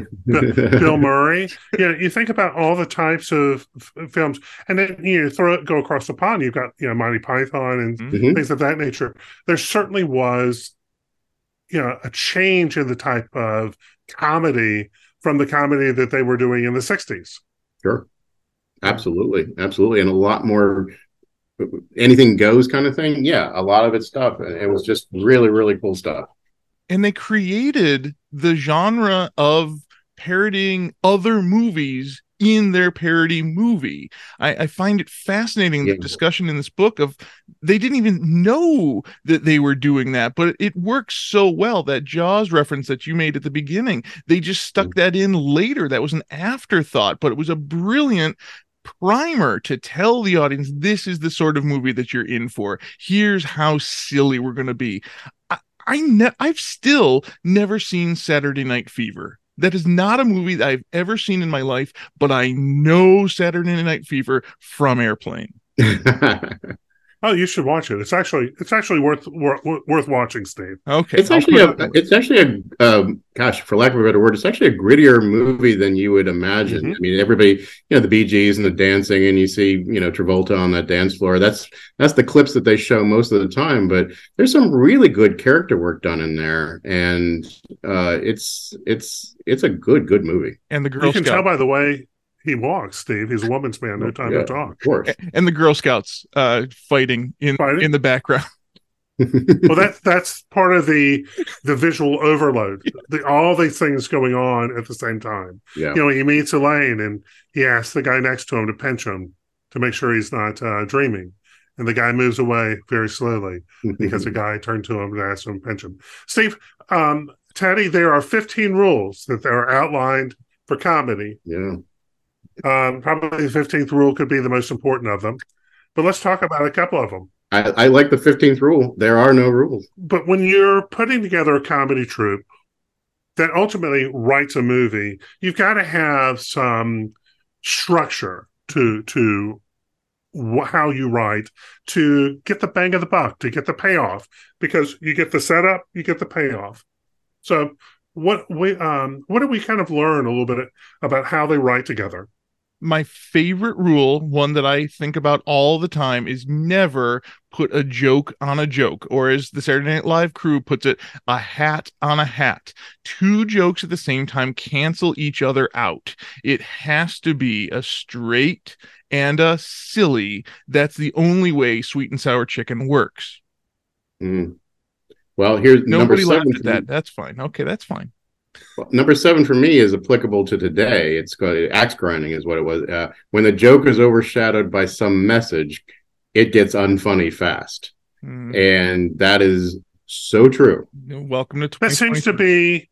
C: Bill Murray. You know, you think about all the types of f- films, and then you know, throw it, go across the pond. You've got you know Monty Python and
D: Mhm.
C: things of that nature. There certainly was, you know, a change in the type of comedy from the comedy that they were doing in the '60s.
D: Sure. Absolutely. Absolutely. And a lot more anything goes kind of thing. Yeah. A lot of it's stuff. And it was just really, really cool stuff.
B: and they created the genre of parodying other movies in their parody movie. I, I find it fascinating the
D: Yeah.
B: discussion in this book of they didn't even know that they were doing that, but it works so well. That Jaws reference that you made at the beginning, they just stuck mm. that in later. That was an afterthought, but it was a brilliant primer to tell the audience this is the sort of movie that you're in for. Here's how silly we're going to be. I, I ne- I've still never seen Saturday Night Fever. That is not a movie that I've ever seen in my life, but I know Saturday Night Fever from Airplane.
C: Oh, you should watch it. It's actually it's actually worth worth, worth watching, Steve.
B: Okay,
D: it's
B: I'll
D: actually a,
B: it-
D: it's actually a, um, gosh, for lack of a better word, it's actually a grittier movie than you would imagine.
C: Mhm.
D: I mean, everybody, you know, the Bee Gees and the dancing, and you see, you know, Travolta on that dance floor. That's that's the clips that they show most of the time. But there's some really good character work done in there, and uh, it's it's it's a good good movie.
B: and the Girl
C: you can tell by the way he walks, Steve. He's a woman's man. No time
D: Yeah,
C: to talk.
D: Of course.
B: and the Girl Scouts uh, fighting in
C: Fighting?
B: in the background.
C: well that's that's part of the the visual overload the all these things going on at the same time
D: yeah.
C: you know he meets elaine and he asks the guy next to him to pinch him to make sure he's not uh, dreaming and the guy moves away very slowly because the guy turned to him and asked him to pinch him steve um teddy there are 15 rules that are outlined for comedy
D: yeah.
C: Um probably the 15th rule could be the most important of them but let's talk about a couple of them
D: I, I like the 15th rule. There are no rules.
C: but when you're putting together a comedy troupe that ultimately writes a movie, you've got to have some structure to to how you write to get the bang of the buck, to get the payoff, because you get the setup, you get the payoff. So what we um what did we kind of learn a little bit about how they write together?
B: My favorite rule, one that I think about all the time, is never put a joke on a joke, or as the Saturday Night Live crew puts it, a hat on a hat. Two jokes at the same time cancel each other out. It has to be a straight and a silly. That's the only way sweet and sour chicken works.
D: Mm. Well, here's number
B: Nobody laughed
D: seven.
B: at that. That's fine. Okay, that's fine.
D: Well, number seven for me is applicable to today. It's called axe grinding, is what it was. Uh, when the joke is overshadowed by some message, it gets unfunny fast,
B: Mm,
D: and that is so true.
B: Welcome to
C: That seems to be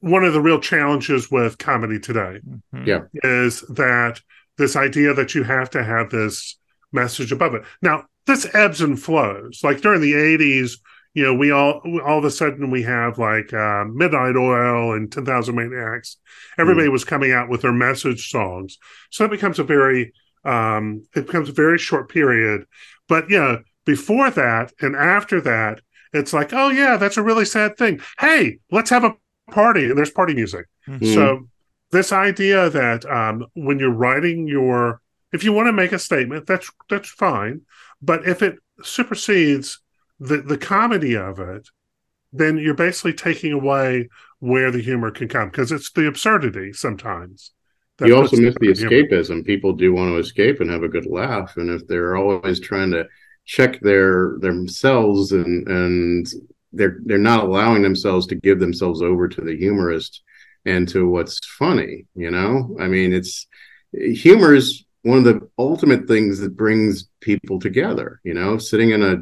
C: one of the real challenges with comedy today.
B: Mhm.
D: Yeah.
C: is that this idea that you have to have this message above it. Now, this ebbs and flows. Like during the 80s, you know, we all all of a sudden we have like uh, Midnight Oil and 10,000 Maniacs. Everybody was coming out with their message songs. So it becomes a very Um, it becomes a very short period, but yeah, before that and after that, it's like, oh yeah, that's a really sad thing. Hey, let's have a party, and there's party music.
B: Mhm.
C: So this idea that um, when you're writing your, if you want to make a statement, that's that's fine. But if it supersedes the the comedy of it, then you're basically taking away where the humor can come because it's the absurdity sometimes.
D: you also miss the
C: humor.
D: escapism. People do want to escape and have a good laugh, and if they're always trying to check their themselves and and they're they're not allowing themselves to give themselves over to the humorist and to what's funny. You know, I mean, it's humor is one of the ultimate things that brings people together. You know, sitting in a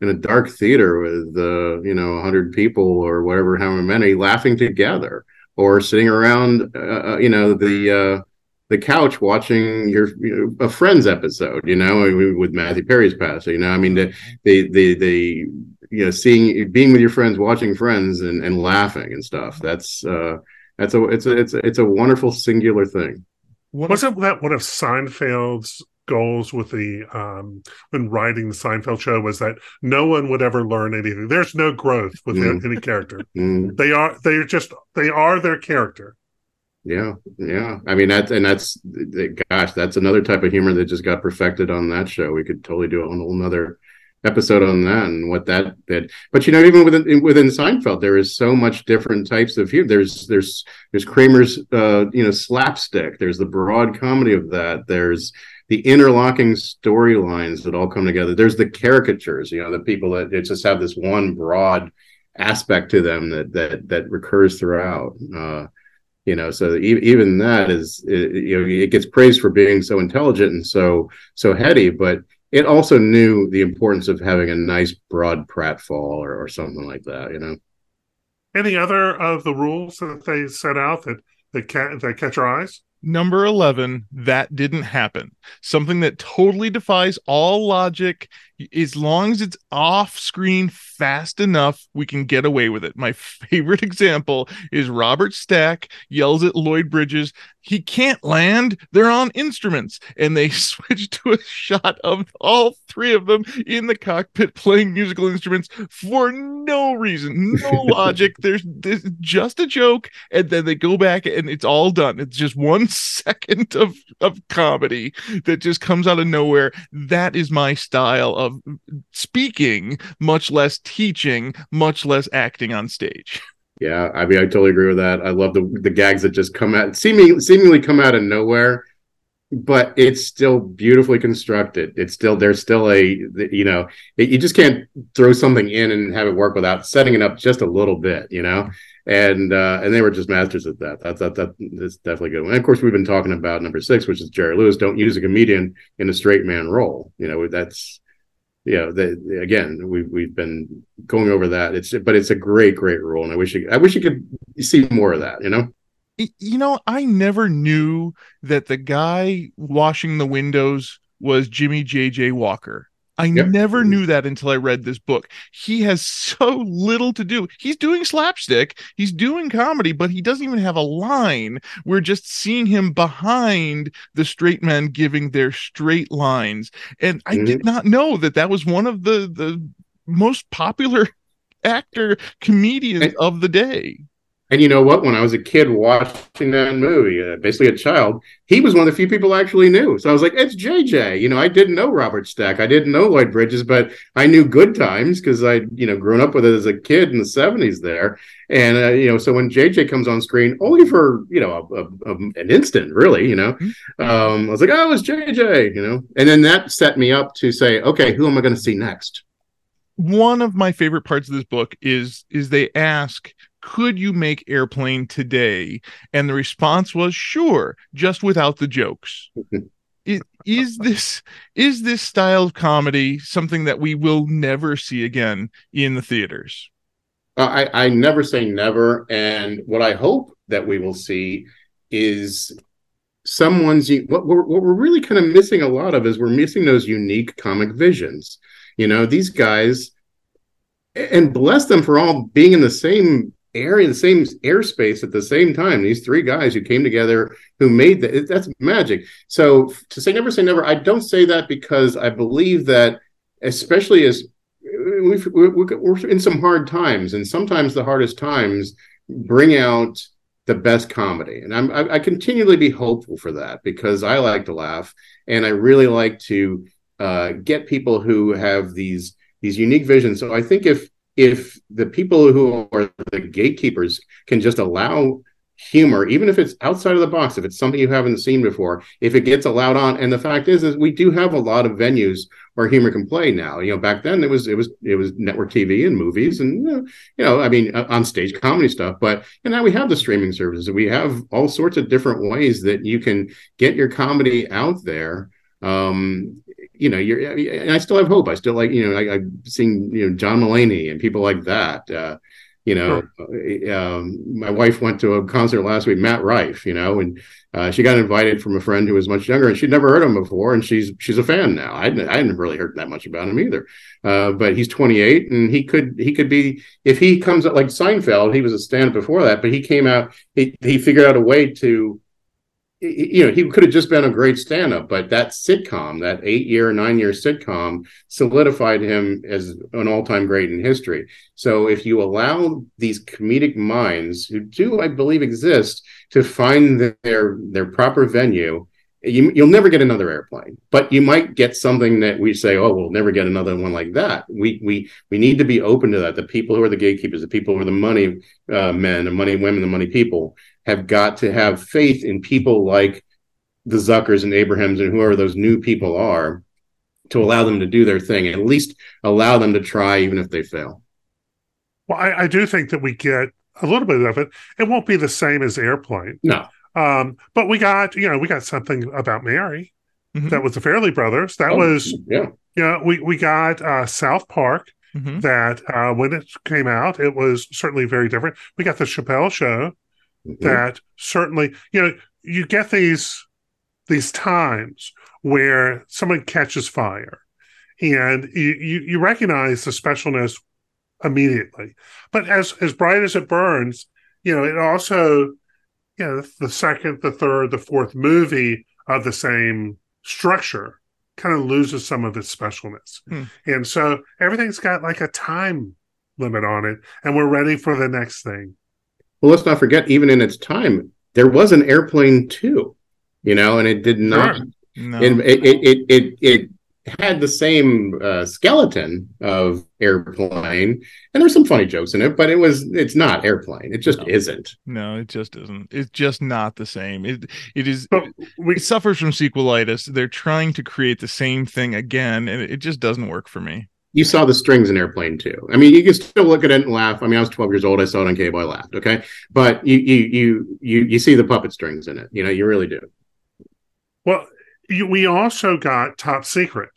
D: in a dark theater with uh, you know 100 people or whatever how many laughing together or sitting around uh, you know the uh, the couch watching your you know, a friends episode you know with matthew perry's passing you know i mean the the the, the you know seeing being with your friends watching friends and, and laughing and stuff that's uh that's a it's a it's a, it's a wonderful singular thing.
C: Wasn't that one of Seinfeld's goals with the um when writing the Seinfeld show was that no one would ever learn anything. There's no growth with
D: Mm.
C: any character.
D: Mm.
C: They are they're just they are their character.
D: Yeah, yeah. I mean that's and that's gosh, that's another type of humor that just got perfected on that show. We could totally do a whole another episode on that and what that did. But you know, even within within Seinfeld, there is so much different types of humor. There's there's there's Kramer's uh, you know slapstick. There's the broad comedy of that. There's the interlocking storylines that all come together. There's the caricatures. You know, the people that just have this one broad aspect to them that that that recurs throughout. Uh, you know so e- even that is it, you know it gets praised for being so intelligent and so so heady but it also knew the importance of having a nice broad pratfall or, or something like that you know
C: Any other of the rules that they set out that that, ca- that catch your eyes?
B: Number 11, that didn't happen. Something that totally defies all logic. As long as it's off screen fast enough, we can get away with it. My favorite example is Robert Stack yells at Lloyd Bridges, he can't land. They're on instruments. And they switch to a shot of all three of them in the cockpit playing musical instruments for no reason, no logic. There's, there's just a joke and then they go back and it's all done. It's just one second of of comedy that just comes out of nowhere. That is my style of speaking, much less teaching, much less acting on stage.
D: yeah i mean i totally agree with that i love the the gags that just come out seemingly seemingly come out of nowhere but it's still beautifully constructed it's still there's still a you know it, you just can't throw something in and have it work without setting it up just a little bit you know and uh and they were just masters at that. That that, that that's definitely good. And of course we've been talking about number six which is jerry lewis. Don't use a comedian in a straight man role. You know that's you know again we've we've been going over that. It's but it's a great great rule and i wish you, i wish you could see more of that you know?
B: You know, I never knew that the guy washing the windows was Jimmie J.J. Walker. I
D: Yep.
B: never mm-hmm. knew that until I read this book. He has so little to do. He's doing slapstick, he's doing comedy, but he doesn't even have a line. We're just seeing him behind the straight men giving their straight lines. And I mm-hmm. did not know that that was one of the the most popular actor comedians
D: And-
B: of the day.
D: And you know what? When i was a kid watching that movie uh, basically a child he was one of the few people I actually knew. So i was like it's jj you know i didn't know robert stack. I didn't know lloyd bridges but i knew good times because i you know grown up with it as a kid in the 70s there. And uh, you know so when jj comes on screen only for you know a, a, a, an instant really you know um i was like oh it's jj you know? And then that set me up to say okay who am i going to see next?
B: One of my favorite parts of this book is is they ask could you make airplane today and the response was sure just without the jokes I- is this is this style of comedy something that we will never see again in the theaters
D: Uh, I, I never say never. And what I hope that we will see is someone's what we're, what we're really kind of missing a lot of is we're missing those unique comic visions. You know, these guys, and bless them for all being in the same air in the same airspace at the same time. These three guys who came together who made that that's magic. So to say never say never, I don't say that because I believe that, especially as we're, we're in some hard times, and sometimes the hardest times bring out the best comedy. And I'm, I, I continually be hopeful for that because I like to laugh and I really like to uh, get people who have these these unique visions. So I think if if the people who are the gatekeepers can just allow humor, even if it's outside of the box, if it's something you haven't seen before, if it gets allowed on. And the fact is, is we do have a lot of venues where humor can play now. You know, back then it was it was it was network TV and movies and you know, I mean, uh, on stage comedy stuff. But and now we have the streaming services. We have all sorts of different ways that you can get your comedy out there. Um, you know, you're, and I still have hope. I still like, you know, I, I've seen, you know, John Mulaney and people like that. Uh, you know, sure. um, my wife went to a concert last week, Matt Rife, you know, and uh, she got invited from a friend who was much younger, and she'd never heard him before, and she's she's a fan now. I hadn't, I hadn't really heard that much about him either, uh, but he's 28, and he could he could be if he comes up like Seinfeld, he was a stand before that, but he came out, he he figured out a way to you know, he could have just been a great stand-up, but that sitcom, that eight-year, nine-year sitcom, solidified him as an all-time great in history. So, if you allow these comedic minds, who do, I believe, exist, to find their their proper venue, you, you'll never get another airplane. But you might get something that we say, "Oh, we'll never get another one like that." We we we need to be open to that. The people who are the gatekeepers, the people who are the money uh, men, the money women, the money people have got to have faith in people like the Zuckers and Abrahams and whoever those new people are to allow them to do their thing and at least allow them to try even if they fail.
C: Well, I, I do think that we get a little bit of it. It won't be the same as Airplane.
D: No.
C: Um, but we got, you know, we got something about Mary. Mm-hmm. That was the Farrelly Brothers. That oh, was, yeah. You know, we, we got uh, South Park. Mm-hmm. That uh, when it came out, it was certainly very different. We got the Chappelle Show, mm-hmm. that certainly you know you get these these times where someone catches fire and you, you, you recognize the specialness immediately but as as bright as it burns you know it also you know the second the third the fourth movie of the same structure kind of loses some of its specialness hmm. and so everything's got like a time limit on it and we're ready for the next thing
D: well, let's not forget, even in its time, there was an airplane too, you know, and it did not. Sure. No. It, it, it, it, it had the same uh, skeleton of airplane, and there's some funny jokes in it, but it was it's not airplane. It just
B: no.
D: isn't.
B: No, it just isn't. It's just not the same. It it is. But We, it suffers from sequelitis. They're trying to create the same thing again, and it just doesn't work for me
D: you saw the strings in airplane too. I mean, you can still look at it and laugh. I mean, I was 12 years old. I saw it on cable. I laughed. Okay. But you, you, you, you, you see the puppet strings in it. You know, you really do.
C: Well, you, we also got Top Secret,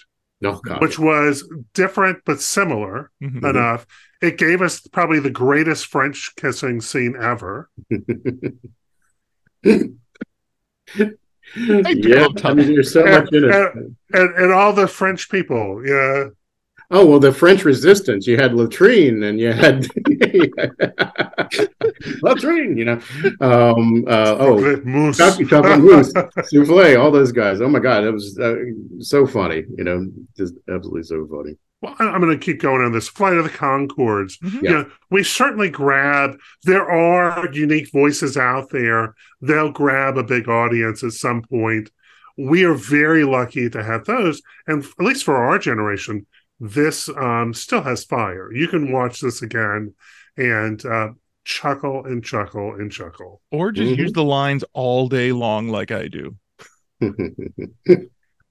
D: oh,
C: which was different but similar mm-hmm. enough. It gave us probably the greatest French kissing scene ever.
D: yeah, I mean, there's so
C: and,
D: much in it.
C: And, and, and all the French people, yeah
D: Oh well, the French Resistance. You had latrine, and you had latrine. You know, um, uh, oh, mousse, chocolate mousse, souffle. All those guys. Oh my god, it was uh, so funny. You know, just absolutely so funny.
C: Well, I'm going to keep going on this flight of the Conchords. Mm-hmm. Yeah. You know, we certainly grab. There are unique voices out there. They'll grab a big audience at some point. We are very lucky to have those, and at least for our generation, this um, still has fire. You can watch this again and uh, chuckle and chuckle and chuckle.
B: Or just mm-hmm. use the lines all day long, like I do.
D: you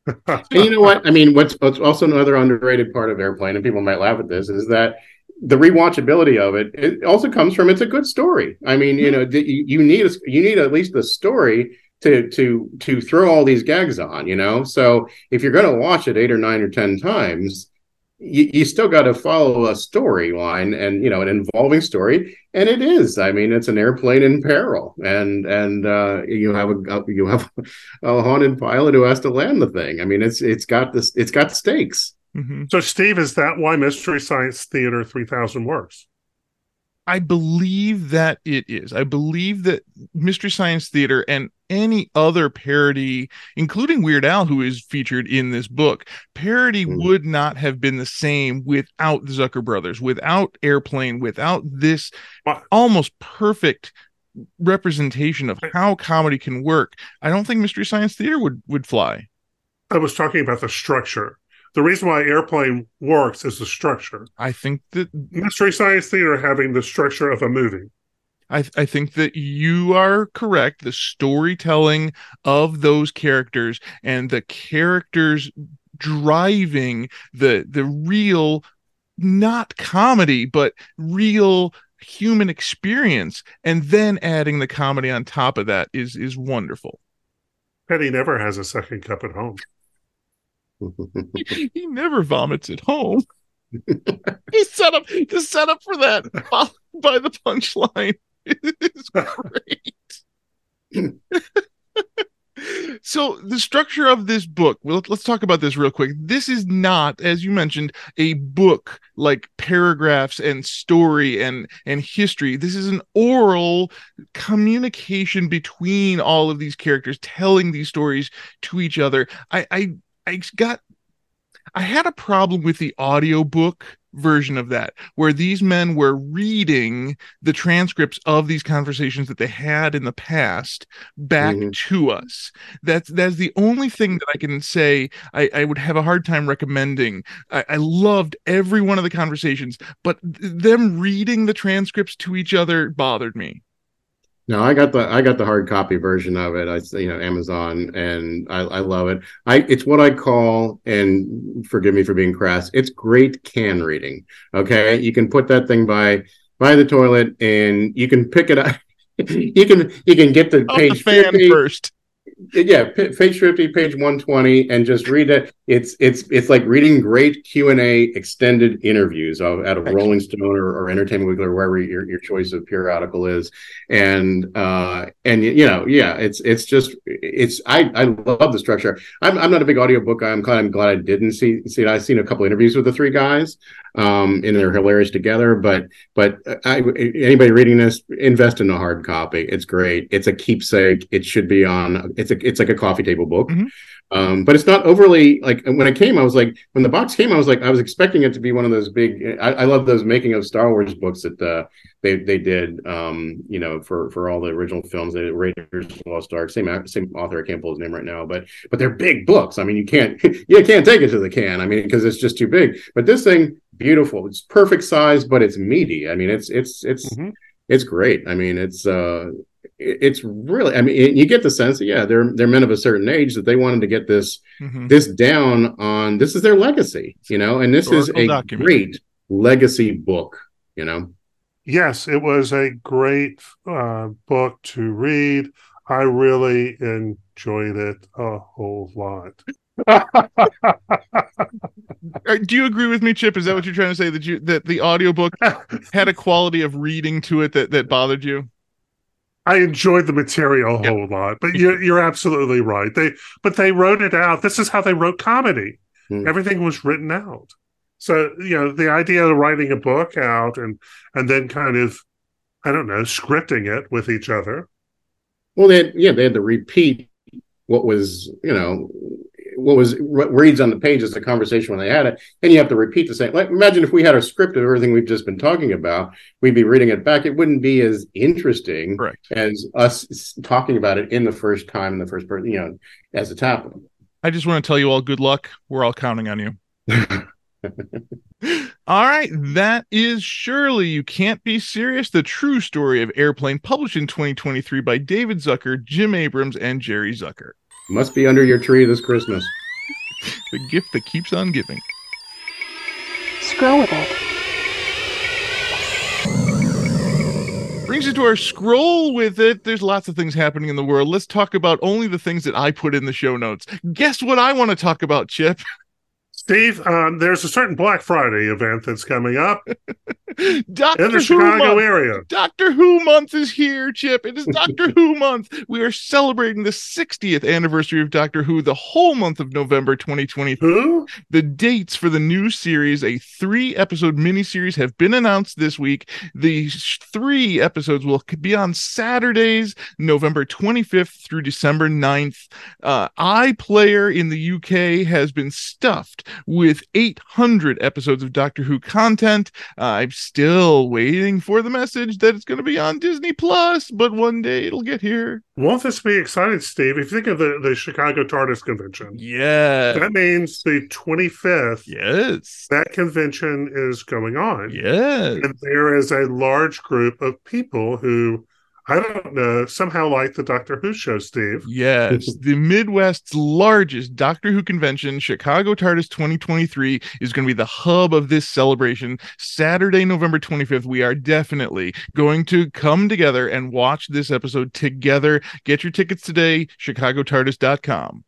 D: know what? I mean, what's, what's also another underrated part of Airplane, and people might laugh at this, is that the rewatchability of it it also comes from it's a good story. I mean, you mm-hmm. know, you, you need a, you need at least the story to to to throw all these gags on. You know, so if you're going to watch it eight or nine or ten times, you, you still got to follow a storyline and you know an involving story and it is i mean it's an airplane in peril and and uh, you have a you have a haunted pilot who has to land the thing i mean it's it's got this it's got stakes
C: mm-hmm. so steve is that why mystery science theater 3000 works
B: I believe that it is. I believe that Mystery Science Theater and any other parody, including Weird Al, who is featured in this book, parody
D: Mm.
B: would not have been the same without the Zucker brothers, without Airplane, without this almost perfect representation of how comedy can work. I don't think Mystery Science Theater would would fly.
C: I was talking about the structure. The reason why airplane works is the structure.
B: I think that
C: Mystery Science Theater having the structure of a movie.
B: I, I think that you are correct. The storytelling of those characters and the characters driving the the real not comedy but real human experience and then adding the comedy on top of that is is wonderful
C: Penny never has a second cup at home.
B: he never vomits at home he set up the setup for that followed by the punchline is great. So the structure of this book well, let's talk about this real quick. This is not as you mentioned a book like paragraphs and story and and history. This is an oral communication between all of these characters telling these stories to each other. I i i got i had a problem with the audiobook version of that where these men were reading the transcripts of these conversations that they had in the past back
D: Mhm.
B: to us. That's that's the only thing that i can say i, I would have a hard time recommending. I, I loved every one of the conversations but th- them reading the transcripts to each other bothered me
D: No, I got the I got the hard copy version of it. I you know Amazon, and I, I love it. I it's what I call, and forgive me for being crass. It's great can reading. Okay, you can put that thing by by the toilet, and you can pick it up. you can you can get the
B: the
D: page
B: fan
D: 50,
B: first
D: yeah page 50 page 120 and just read it. It's it's it's like reading great q&a extended interviews of, out of rolling stone or, or entertainment weekly or wherever your, your choice of periodical is. And uh and you know yeah it's it's just it's i i love the structure. I'm, I'm not a big audiobook guy. I'm glad i'm glad i didn't see see it. I've seen a couple interviews with the three guys um and they're hilarious together but but I, anybody reading this invest in a hard copy. It's great. It's a keepsake. It should be on it's a it's like a coffee table book.
B: Mhm.
D: um but it's not overly like when it came i was like when the box came i was like i was expecting it to be one of those big i, I love those making of star wars books that uh they they did um you know for for all the original films they did raiders of the lost ark same same author i can't pull his name right now but but they're big books. I mean you can't you can't take it to the can i mean because it's just too big. But this thing beautiful. It's perfect size but it's meaty. I mean it's it's it's
C: Mhm.
D: it's great. I mean it's uh it's really i mean it- you get the sense that yeah they're they're men of a certain age that they wanted to get this
B: Mhm.
D: this down on this is their legacy you know and this is a
B: document.
D: great legacy book you know
C: Yes, it was a great uh, book to read. I really enjoyed it a whole lot.
B: Uh, do you agree with me chip is that what you're trying to say that you that the audiobook had a quality of reading to it that that bothered you
C: I enjoyed the material a
B: Yep.
C: whole lot, but you're you're absolutely right. They but they wrote it out. This is how they wrote comedy.
D: Hmm.
C: Everything was written out. So you know the idea of writing a book out and and then kind of I don't know scripting it with each other.
D: Well, they had, yeah, they had to repeat what was, you know, what was what reads on the page is the conversation when they had it, and you have to repeat the same. Like, imagine if we had a script of everything we've just been talking about, we'd be reading it back. It wouldn't be as interesting
B: Correct.
D: as us talking about it in the first time, in the first person, you know, as it's happening.
B: i just want to tell you all good luck we're all counting on you all right that is surely you can't be serious the true story of airplane published in 2023 by david zucker jim abrahams and jerry zucker
D: Must be under your tree this Christmas.
B: the gift that keeps on giving
E: Scroll with it.
B: brings us to our scroll with it. There's lots of things happening in the world. Let's talk about only the things that I put in the show notes. Guess what I want to talk about, Chip?
C: Steve, um, there's a certain Black Friday event that's coming up.
B: Doctor
C: in the
B: Who
C: Chicago
B: month.
C: area.
B: Doctor Who month is here, Chip. It is Doctor Who month. We are celebrating the 60th anniversary of Doctor Who the whole month of November 2023.
C: Who?
B: The dates for the new series, a three episode miniseries, have been announced this week. The three episodes will be on Saturdays, November 25th through December 9th. Uh, iPlayer in the UK has been stuffed with 800 episodes of Doctor Who content. Uh, I'm still waiting for the message that it's going to be on Disney Plus, but one day it'll get here.
C: Won't this be exciting, Steve? If you think of the, the Chicago TARDIS convention,
B: Yeah.
C: that means the 25th,
B: Yes.
C: that convention is going on.
B: Yes.
C: And there is a large group of people who, I don't know, somehow like the Doctor Who show, Steve.
B: Yes, the Midwest's largest Doctor Who convention, Chicago TARDIS 2023, is going to be the hub of this celebration. Saturday, November 25th, we are definitely going to come together and watch this episode together. Get your tickets today, chicagotardis.com.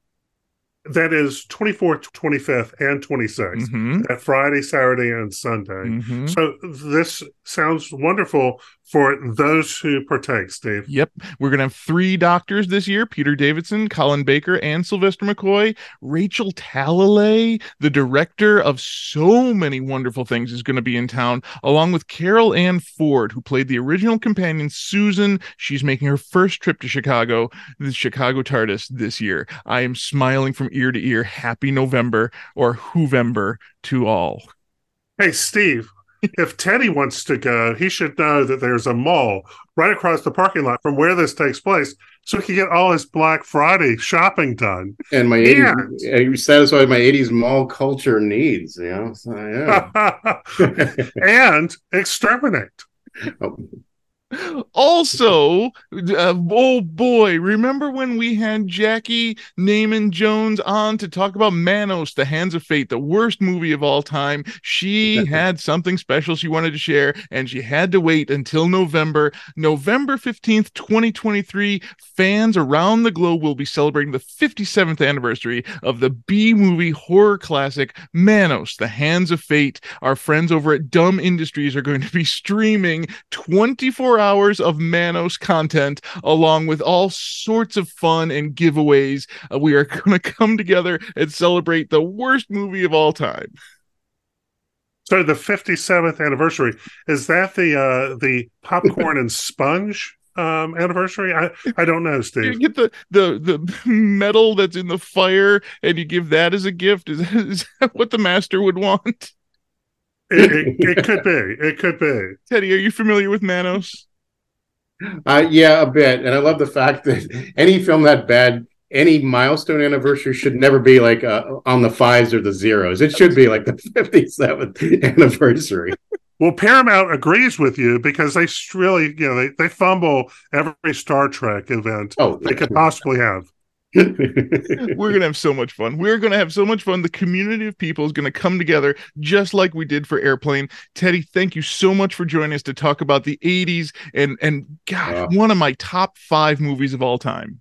C: That is 24th, 25th, and 26th.
B: Mm-hmm.
C: That Friday, Saturday, and Sunday.
B: Mm-hmm.
C: So this sounds wonderful for those who partake, Steve.
B: Yep. We're going to have three doctors this year Peter Davison, Colin Baker, and Sylvester McCoy. Rachel Talalay, the director of so many wonderful things, is going to be in town, along with Carol Ann Ford, who played the original companion Susan. She's making her first trip to Chicago, the Chicago TARDIS this year. I am smiling from ear to ear. Happy November or Whovember to all.
C: Hey, Steve, if Teddy wants to go, he should know that there's a mall right across the parking lot from where this takes place so he can get all his Black Friday shopping done.
D: And my 80s, you satisfied my 80s mall culture needs, you know? So, yeah.
C: and exterminate.
D: Oh,
B: Also, uh, oh boy, remember when we had Jackie Naaman Jones on to talk about Manos, The Hands of Fate, the worst movie of all time? She had something special she wanted to share, and she had to wait until November. November 15th, 2023, fans around the globe will be celebrating the 57th anniversary of the B movie horror classic Manos, The Hands of Fate. Our friends over at Dumb Industries are going to be streaming 24 hours of Manos content along with all sorts of fun and giveaways. Uh, we are going to come together and celebrate the worst movie of all time.
C: So the 57th anniversary is that the uh the popcorn and sponge um anniversary? I I don't know, Steve.
B: You get the the the metal that's in the fire and you give that as a gift. Is that, is that what the master would want?
C: It, it, it could be. It could be.
B: Teddy, are you familiar with Manos?
D: Uh, yeah, a bit. And I love the fact that any film that bad, any milestone anniversary should never be like uh, on the fives or the zeros. It should be like the 57th anniversary.
C: Well, Paramount agrees with you because they really, you know, they, they fumble every Star Trek event
D: Oh,
C: they could possibly have.
B: We're gonna have so much fun. We're gonna have so much fun. The community of people is gonna come together just like we did for Airplane. Teddy, thank you so much for joining us to talk about the 80s and and gosh,
D: Wow.
B: one of my top five movies of all time.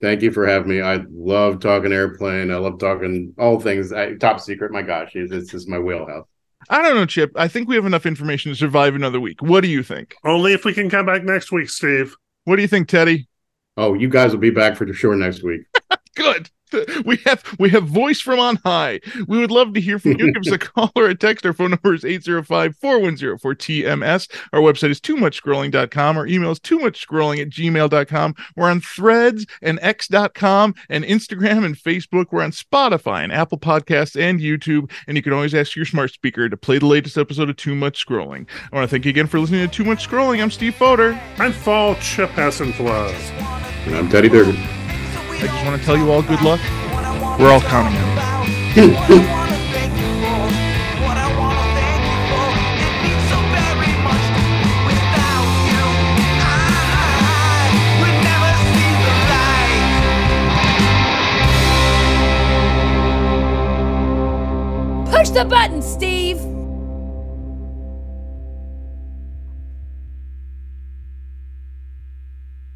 D: Thank you for having me. I love talking airplane. I love talking all things. I, top secret. My gosh, it's, it's just my wheelhouse.
B: I don't know, Chip. I think we have enough information to survive another week. What do you think?
C: Only if we can come back next week, Steve.
B: What do you think, Teddy?
D: Oh, you guys will be back for sure next week.
B: Good. We have we have voice from on high. We would love to hear from you. Give us a call or a text. Our phone number is 805-410-4TMS. Our website is too much scrolling.com. Our email is too much scrolling at gmail.com. We're on threads and x.com and Instagram and Facebook. We're on Spotify and Apple Podcasts and YouTube. And you can always ask your smart speaker to play the latest episode of Too Much Scrolling. I want to thank you again for listening to Too Much Scrolling. I'm Steve Foder.
C: I'm Fall Chip Hassenflow.
D: And I'm Teddy Durgin.
B: I just want to tell you all good luck. We're all counting on you.
F: Push the button, Steve!